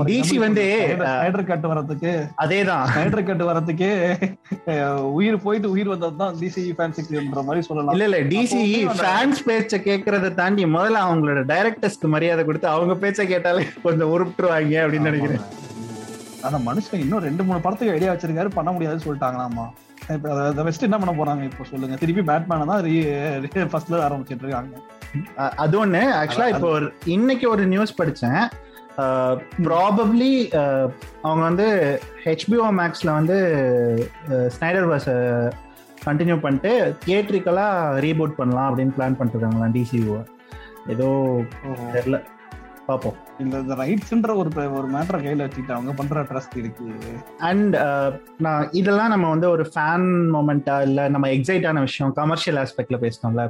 டிசி வந்து ஸ்னைடர் கட் வரதுக்கு அதேதான். ஸ்னைடர் கட் வரதுக்கு உயிர் போயிட்டு உயிர் வந்தது தான் டிசி ஃபேன்ஸுக்குன்ற மாதிரி சொல்லலாம். இல்ல இல்ல டிசி ஃபேன்ஸ் பேச்ச கேக்குறத தாண்டி முதல்ல அவங்களோட டைரக்டர்ஸ்க்கு மரியாதை கொடுத்து அவங்க பேச்ச கேட்டாலே கொஞ்சம் உருப்பிட்டுருவாங்க அப்படின்னு நினைக்கிறேன். ஆனா மனுஷன் இன்னும் ரெண்டு மூணு படத்துக்கு ஐடியா வச்சிருக்காரு பண்ண முடியாதுன்னு சொல்லிட்டாங்களாமா? இப்ப அதை வச்சுட்டு என்ன பண்ண போறாங்க இப்போ சொல்லுங்க. திருப்பி பேட்மேனை தான் ஃபர்ஸ்ட்ல ஆரம்பிச்சிட்டு இருக்காங்க. அது ஒண்ணு. ஆக்சுவலா இப்போ இன்னைக்கு ஒரு நியூஸ் படிச்சேன். ப்ராபப்ளி அவங்க வந்து ஹெச்பிஓ மேக்ஸ்ல வந்து ஸ்னைடர் பஸ் கண்டினியூ பண்ணிட்டு தியேட்ரிக்கலாக ரீபூட் பண்ணலாம் அப்படின்னு பிளான் பண்ணிருக்காங்களா டிசியூவை ஏதோ தெரியல. பார்ப்போம். இந்த ரைட்ஸ்ன்ற ஒரு ஒரு மேட்டரை கையில வச்சுக்கிட்டு அவங்க பண்ற ட்ரஸ்ட் இருக்கு. அண்ட் நான் இதெல்லாம் நம்ம வந்து ஒரு ஃபேன் மூமெண்ட்டா இல்லை நம்ம எக்ஸைட்டான விஷயம் கமர்ஷியல் ஆஸ்பெக்ட்ல பேசினோம்ல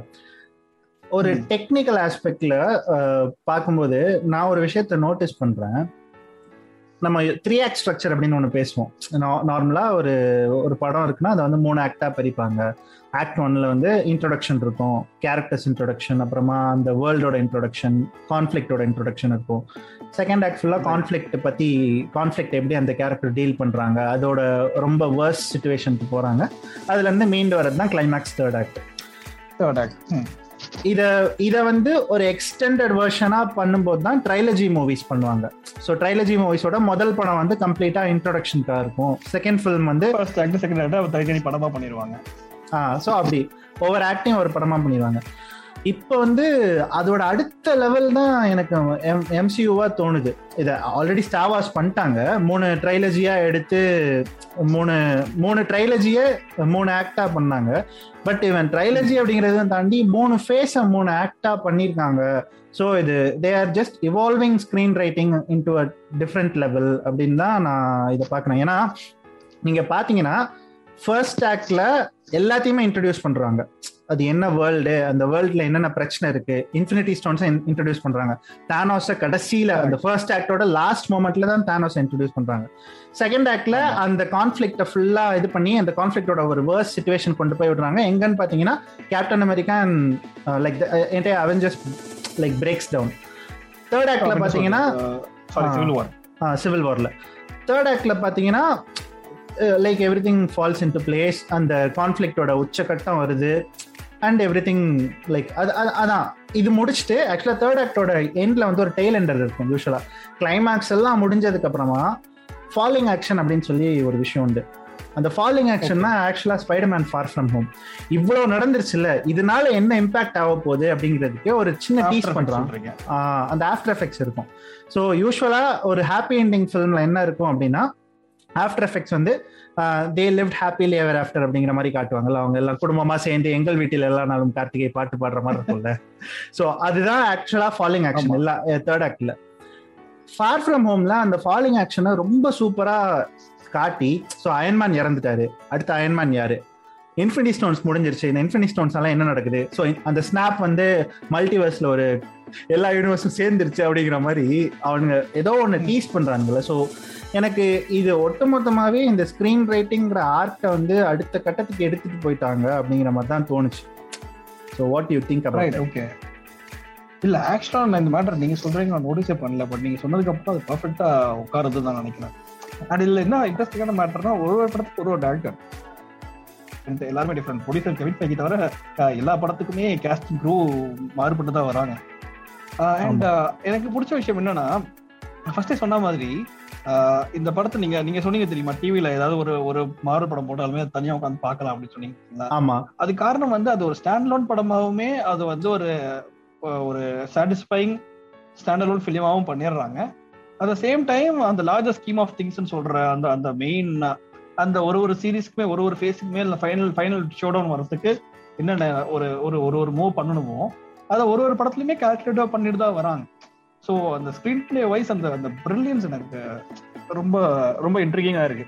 ஒரு டெக்னிக்கல் ஆஸ்பெக்ட்ல பார்க்கும்போது நான் ஒரு விஷயத்த நோட்டீஸ் பண்றேன். நம்ம த்ரீ ஆக்ட் ஸ்ட்ரக்சர் அப்படின்னு ஒன்று பேசுவோம். நார்மலாக ஒரு ஒரு படம் இருக்குன்னா அதை வந்து மூணு ஆக்டாக பிரிப்பாங்க. ஆக்ட் ஒன்ல வந்து இன்ட்ரொடக்ஷன் இருக்கும் கேரக்டர்ஸ் இன்ட்ரொடக்ஷன் அப்புறமா அந்த வேர்ல்டோட இன்ட்ரொடக்ஷன் கான்ஃப்ளிக்டோட இன்ட்ரொடக்ஷன் இருக்கும். செகண்ட் ஆக்ட் ஃபுல்லாக கான்ஃப்ளிக்ட் பற்றி கான்ஃப்ளிக்ட் எப்படி அந்த கேரக்டர் டீல் பண்ணுறாங்க அதோட ரொம்ப வேர்ஸ் சுச்சுவேஷனுக்கு போகிறாங்க அதுலேருந்து மீண்டு வரது தான் climax third act third act இத இத வந்து ஒரு எக்ஸ்டெண்டட் வெர்ஷனா பண்ணும்போது தான் ட்ரைலஜி மூவிஸ் பண்ணுவாங்க. ஸோ ட்ரைலஜி மூவிஸோட முதல் படம் வந்து கம்ப்ளீட்டா இன்ட்ரோடக்ஷனுக்காக இருக்கும். செகண்ட் ஃபிலிம் வந்து ஃபர்ஸ்ட் ஆக்ட் செகண்ட் ஆக்ட் தனித்தனி படமா பண்ணிடுவாங்க ஆ ஸோ அப்படி. ஒவ்வொரு ஆக்டையும் ஒரு படமா பண்ணிடுவாங்க இப்போ வந்து அதோட அடுத்த லெவல் தான் எனக்கு எம் எம்சியூவா தோணுது. இதை ஆல்ரெடி ஸ்டாவாஸ் பண்ணிட்டாங்க. மூணு ட்ரைலஜியா எடுத்து மூணு மூணு ட்ரைலஜியை மூணு ஆக்டா பண்ணாங்க. பட் இவன் ட்ரைலஜி அப்படிங்கிறத தாண்டி மூணு ஃபேஸை மூணு ஆக்டா பண்ணியிருக்காங்க. ஸோ இது they are just evolving screenwriting into a different level அப்படின்னு தான் நான் இதை பார்க்குறேன். ஏன்னா நீங்கள் பார்த்தீங்கன்னா ஃபர்ஸ்ட் ஆக்ட்ல எல்லாத்தையுமே இன்ட்ரடியூஸ் பண்றாங்க. அது என்ன வேர்ல்டு அந்த வேர்ல்டுல என்னென்ன பிரச்சனை இருக்கு? இன்ஃபினிட்டி ஸ்டோன்ஸை இன்ட்ரடியூஸ் பண்றாங்க. தானோஸை கடைசியில அந்த ஃபர்ஸ்ட் ஆக்டோட லாஸ்ட் மூமெண்ட்ல தான் தானோஸை இன்ட்ரடியூஸ் பண்றாங்க. செகண்ட் ஆக்ட்ல அந்த கான்ஃபிளிக்ட ஃபுல்லா இது பண்ணி அந்த கான்ஃபிளிக்டோட ஒரு வேர்ஸ் சுச்சுவேஷன் கொண்டு போய் விடுறாங்க. எங்கன்னு பாத்தீங்கன்னா Captain America like entire Avengers like breaks down third ஆக்ட்ல பாத்தீங்கன்னா சிவில் வார்ல தேர்ட் ஆக்ட்ல பாத்தீங்கன்னா like everything falls into place அந்த கான்ஃப்ளிக்டோட உச்சக்கட்டம் வருது. அண்ட் எவ்ரி திங் லைக் அது அதான். இது முடிச்சுட்டு ஆக்சுவலாக தேர்ட் ஆக்டோட எண்டில் வந்து ஒரு டெய்ல் எண்டர் இருக்கும் யூஸ்வலாக கிளைமேக்ஸ் எல்லாம் முடிஞ்சதுக்கு அப்புறமா ஃபாலோயிங் ஆக்ஷன் அப்படின்னு சொல்லி ஒரு விஷயம் உண்டு. அந்த ஃபாலோயிங் ஆக்ஷன் தான் ஆக்சுவலாக Spider Man far from home இவ்வளோ நடந்துருச்சுல்ல இதனால என்ன இம்பாக்ட் ஆக போகுது அப்படிங்கிறதுக்கு ஒரு சின்ன டீஸ் பண்ணுறான் அந்த ஆஃப்டர் எஃபெக்ட்ஸ் இருக்கும். ஸோ யூஸ்வலாக ஒரு ஹாப்பி எண்டிங் ஃபிலிமில் என்ன இருக்கும் அப்படின்னா ஆஃப்டர் எஃபெக்ட்ஸ் வந்து they lived happily ever after அப்படிங்கிற மாதிரி காட்டுவாங்கல்ல. அவங்க எல்லாம் குடும்பமா சேர்ந்து எங்கள் வீட்டில் எல்லா நாளும் கார்த்திகை பாட்டு பாடுற மாதிரி இருக்கும்ல. ஸோ அதுதான் ஆக்சுவலா ஃபாலோயிங் ஆக்ஷன் இல்ல தேர்ட் ஆக்ட்ல ஃபார் ஃப்ரம் ஹோம்ல அந்த ஃபாலோயிங் ஆக்ஷனை ரொம்ப சூப்பரா காட்டி ஸோ அயன்மேன் இறந்துட்டாரு. அடுத்த அயன்மேன் யாரு? இன்ஃபினிட்டி ஸ்டோன்ஸ் முடிஞ்சிருச்சு. இந்த இன்ஃபினிட்டி ஸ்டோன்ஸ் எல்லாம் என்ன நடக்குது? ஸோ அந்த ஸ்னாப் வந்து மல்டிவர்ஸ்ல ஒரு எல்லா யூனிவர்ஸும் சேர்ந்துருச்சு அப்படிங்கிற மாதிரி அவனுங்க ஏதோ ஒன்று டீஸ் பண்றாங்கல்ல. ஸோ எனக்கு இது ஒட்டுமொத்தமாவே இந்த ஸ்கிரீன் ரைட்டிங்கிற ஆர்ட்டை வந்து அடுத்த கட்டத்துக்கு எடுத்துட்டு போயிட்டாங்க அப்படிங்கிற மாதிரி தான் தோணுச்சு. So what you think right okay இல்ல ஆக்சுவலா நான் இந்த மேட்டர் நீங்க சொல்றீங்க நான் நோட்டீஸே பண்ணல பட் நீங்க சொன்னதுக்கு அப்புறம் அது பர்ஃபெக்டா உட்காருது தான் நினைக்கிறேன். அண்ட் இல்ல என்ன இன்ட்ரெஸ்டிங்கான மேட்டர்னா ஒரு ஒரு படத்துக்கு ஒரு ஒரு டேரக்டர் எல்லாருமே டிஃப்ரெண்ட் ப்ரொடியூசர் கெவிட் பைக்கி தவிர எல்லா படத்துக்குமே கேஸ்ட் க்ரூ மாறுபட்டு தான் வராங்க. அண்ட் எனக்கு பிடிச்ச விஷயம் என்னன்னா ஃபர்ஸ்டே சொன்ன மாதிரி இந்த படத்தை நீங்க நீங்க சொன்னீங்க தெரியுமா? டிவில ஏதாவது ஒரு ஒரு மாறு படம் போட்டாலுமே தனியா உட்காந்து பார்க்கலாம் அப்படின்னு சொன்னீங்க ஆமா. அது காரணம் வந்து அது ஒரு ஸ்டாண்ட் லோன் படமாவுமே அது வந்து ஒரு ஒரு சாட்டிஸ்ஃபைங் ஸ்டாண்ட் லோன் ஃபிலிமாவும் பண்ணிடுறாங்க. அட் த சேம் டைம் அந்த லார்ஜர் ஸ்கீம் ஆஃப் திங்ஸ் சொல்ற அந்த அந்த மெயின் அந்த ஒரு ஒரு சீரீஸ்க்குமே ஒரு ஒரு ஃபேஸுக்குமே இல்லை ஃபைனல் ஃபைனல் ஷோ டவுன் வரதுக்கு என்னென்ன ஒரு ஒரு ஒரு ஒரு மூவ் பண்ணணுமோ அதை ஒரு ஒரு படத்துலயுமே கால்குலேட்டிவா பண்ணிட்டு தான் வராங்க. ஸோ அந்த ஸ்க்ரீன் பிளே வைஸ் அந்த அந்த பிரில்லியன்ஸ் எனக்கு ரொம்ப ரொம்ப இன்ட்ரிகிங்கா இருக்கு.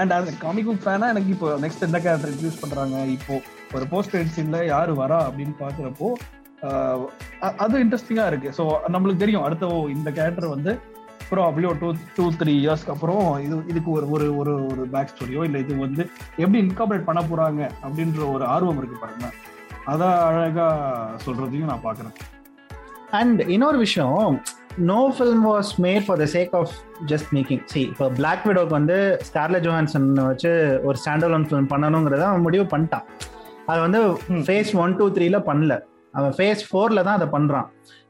அண்ட் அந்த காமிக் புக் ஃபேனா எனக்கு இப்போ நெக்ஸ்ட் எந்த கேரக்டர் இன்ட்ரடியூஸ் பண்றாங்க? இப்போ ஒரு போஸ்ட் கிரெடிட் சீன்ல யாரு வரா அப்படின்னு பாக்குறப்போ அது இன்ட்ரெஸ்டிங்கா இருக்கு. ஸோ நம்மளுக்கு தெரியும் அடுத்த இந்த கேரக்டர் வந்து அப்புறம் அப்படியோ டூ டூ த்ரீ இயர்ஸ்க்கு அப்புறம் இது இதுக்கு ஒரு ஒரு ஒரு ஒரு பேக் ஸ்டோரியோ இல்லை இது வந்து எப்படி இன்கார்பரேட் பண்ண போறாங்க அப்படின்ற ஒரு ஆர்வம் இருக்கு பாருங்க. அதான் அழகா சொல்றதையும் நான் பாக்குறேன். அண்ட் இன்னொரு விஷயம் no film was made for the sake of just making C இப்போ பிளாக் விடோக்கு வந்து ஸ்கார்ல ஜோஹான்சன் வச்சு ஒரு ஸ்டாண்டர்ட் ஃபிலிம் பண்ணணுங்கிறத அவன் முடிவு பண்ணிட்டான். அது வந்து ஃபேஸ் ஒன் டூ த்ரீல பண்ணல. அவன் ஃபேஸ் ஃபோர்ல தான் அதை பண்றான்.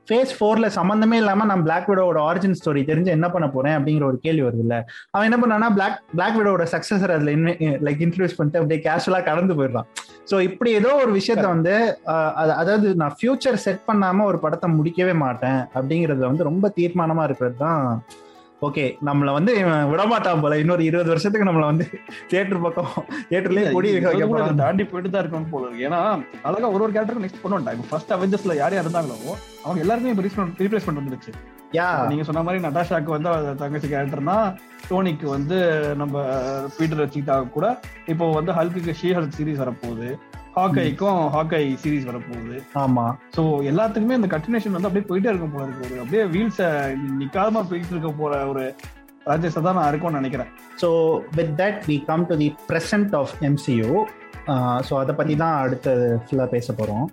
ஃபேஸ் ஃபோர்ல சம்மந்தமே இல்லாம நான் பிளாக் விடோட ஆரிஜின் ஸ்டோரி தெரிஞ்சு என்ன பண்ண போறேன் அப்படிங்கிற ஒரு கேள்வி வருது இல்ல? அவன் என்ன பண்ணானா பிளாக் பிளாக் விடோட சக்சஸர் அதுல லைக் இன்ட்ரடியூஸ் பண்ணிட்டு அப்படியே கேஷுவலா கடந்து போயிடுறான். ஸோ இப்படி ஏதோ ஒரு விஷயத்த வந்து அதாவது நான் ஃபியூச்சர் செட் பண்ணாம ஒரு படத்தை முடிக்கவே மாட்டேன் அப்படிங்கிறது வந்து ரொம்ப தீர்மானமா இருக்கிறது தான் ஓகே நம்மள வந்து விடமாட்டான் போல. இன்னொரு இருபது வருஷத்துக்கு நம்மள வந்து தியேட்டர் பக்கம் தியேட்டர்லயே கொடி தாண்டி போயிட்டு தான் இருக்கணும் போல இருக்கு. ஏன்னா அழகா ஒரு ஒரு கேரக்டர் நெக்ஸ்ட் பண்ணுவாங்க இப்போ ஃபர்ஸ்ட் அவெஞ்சர்ஸ்ல யார் யார் இருந்தாங்களோ அவங்க எல்லாருமே ரீப்ளேஸ்மெண்ட் வந்துருச்சு. யா. நீங்க சொன்ன மாதிரி நட்டாஷாக்கு வந்து தங்கச்சி கேரக்டர்னா டோனிக்கு வந்து நம்ம பீட்டர் வச்சுக்கிட்டா கூட இப்போ வந்து ஹல்குக்கு ஷீ ஹல்க் சீரிஸ் வரப்போகுது. ஹாக்கைக்கும் ஹாக்கை சீரிஸ் வரப்போகுது. ஆமா. ஸோ எல்லாத்துக்குமே இந்த கண்டினியூஷன் வந்து அப்படியே போயிட்டே இருக்கும் போல இருக்கு. ஒரு அப்படியே வீல்ஸை நிக்காம போயிட்டு இருக்க போற ஒரு ராஜேஷை தான் நான் இருக்கும்னு நினைக்கிறேன். So with that we come to the present of MCU so அதை பற்றி தான் அடுத்து ஃபுல்லாக பேச போகிறோம்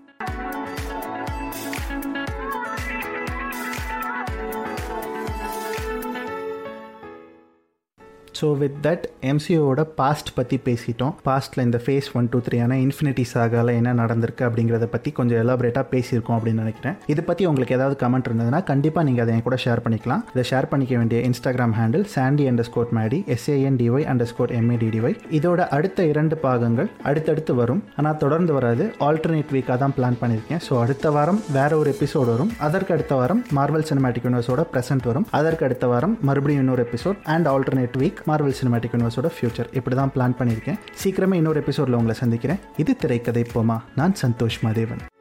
ஸோ வித் தட் எம்சிஓட பாஸ்ட் பற்றி பேசிட்டோம். பாஸ்ட்டில் இந்த ஃபேஸ் ஒன் டூ த்ரீ ஆனால் இன்ஃபினிட்டி சாகால என்ன நடந்திருக்கு அப்படிங்கிறத பற்றி கொஞ்சம் எலாபரேட்டாக பேசியிருக்கோம் அப்படின்னு நினைக்கிறேன். இதை பற்றி உங்களுக்கு ஏதாவது கமெண்ட் இருந்ததுன்னா கண்டிப்பாக நீங்கள் அதை என் கூட ஷேர் பண்ணிக்கலாம். இதை ஷேர் பண்ணிக்க வேண்டிய Instagram handle Sandy underscore Maddy S A N D Y underscore M A D D Y இதோட அடுத்த இரண்டு பாகங்கள் அடுத்தடுத்து வரும். ஆனால் தொடர்ந்து வராது. ஆல்டர்னேட் வீக்காக தான் பிளான் பண்ணியிருக்கேன். ஸோ அடுத்த வாரம் வேற ஒரு எபிசோட் வரும். அதற்கு அடுத்த வாரம் மார்வல் சினிமாட்டிக் யூனிவர்ஸோட ப்ரெசென்ட் வரும். அதற்கு அடுத்த வாரம் மறுபடியும் இன்னொரு episode and alternate week Marvel cinematic யூனிவர்ஸோட future இப்படி தான் பிளான் பண்ணியிருக்கேன். சீக்கிரமே இன்னொரு எபிசோடில் உங்களை சந்திக்கிறேன். இது திரைக்கதை போமா. நான் சந்தோஷ் மாதேவன்.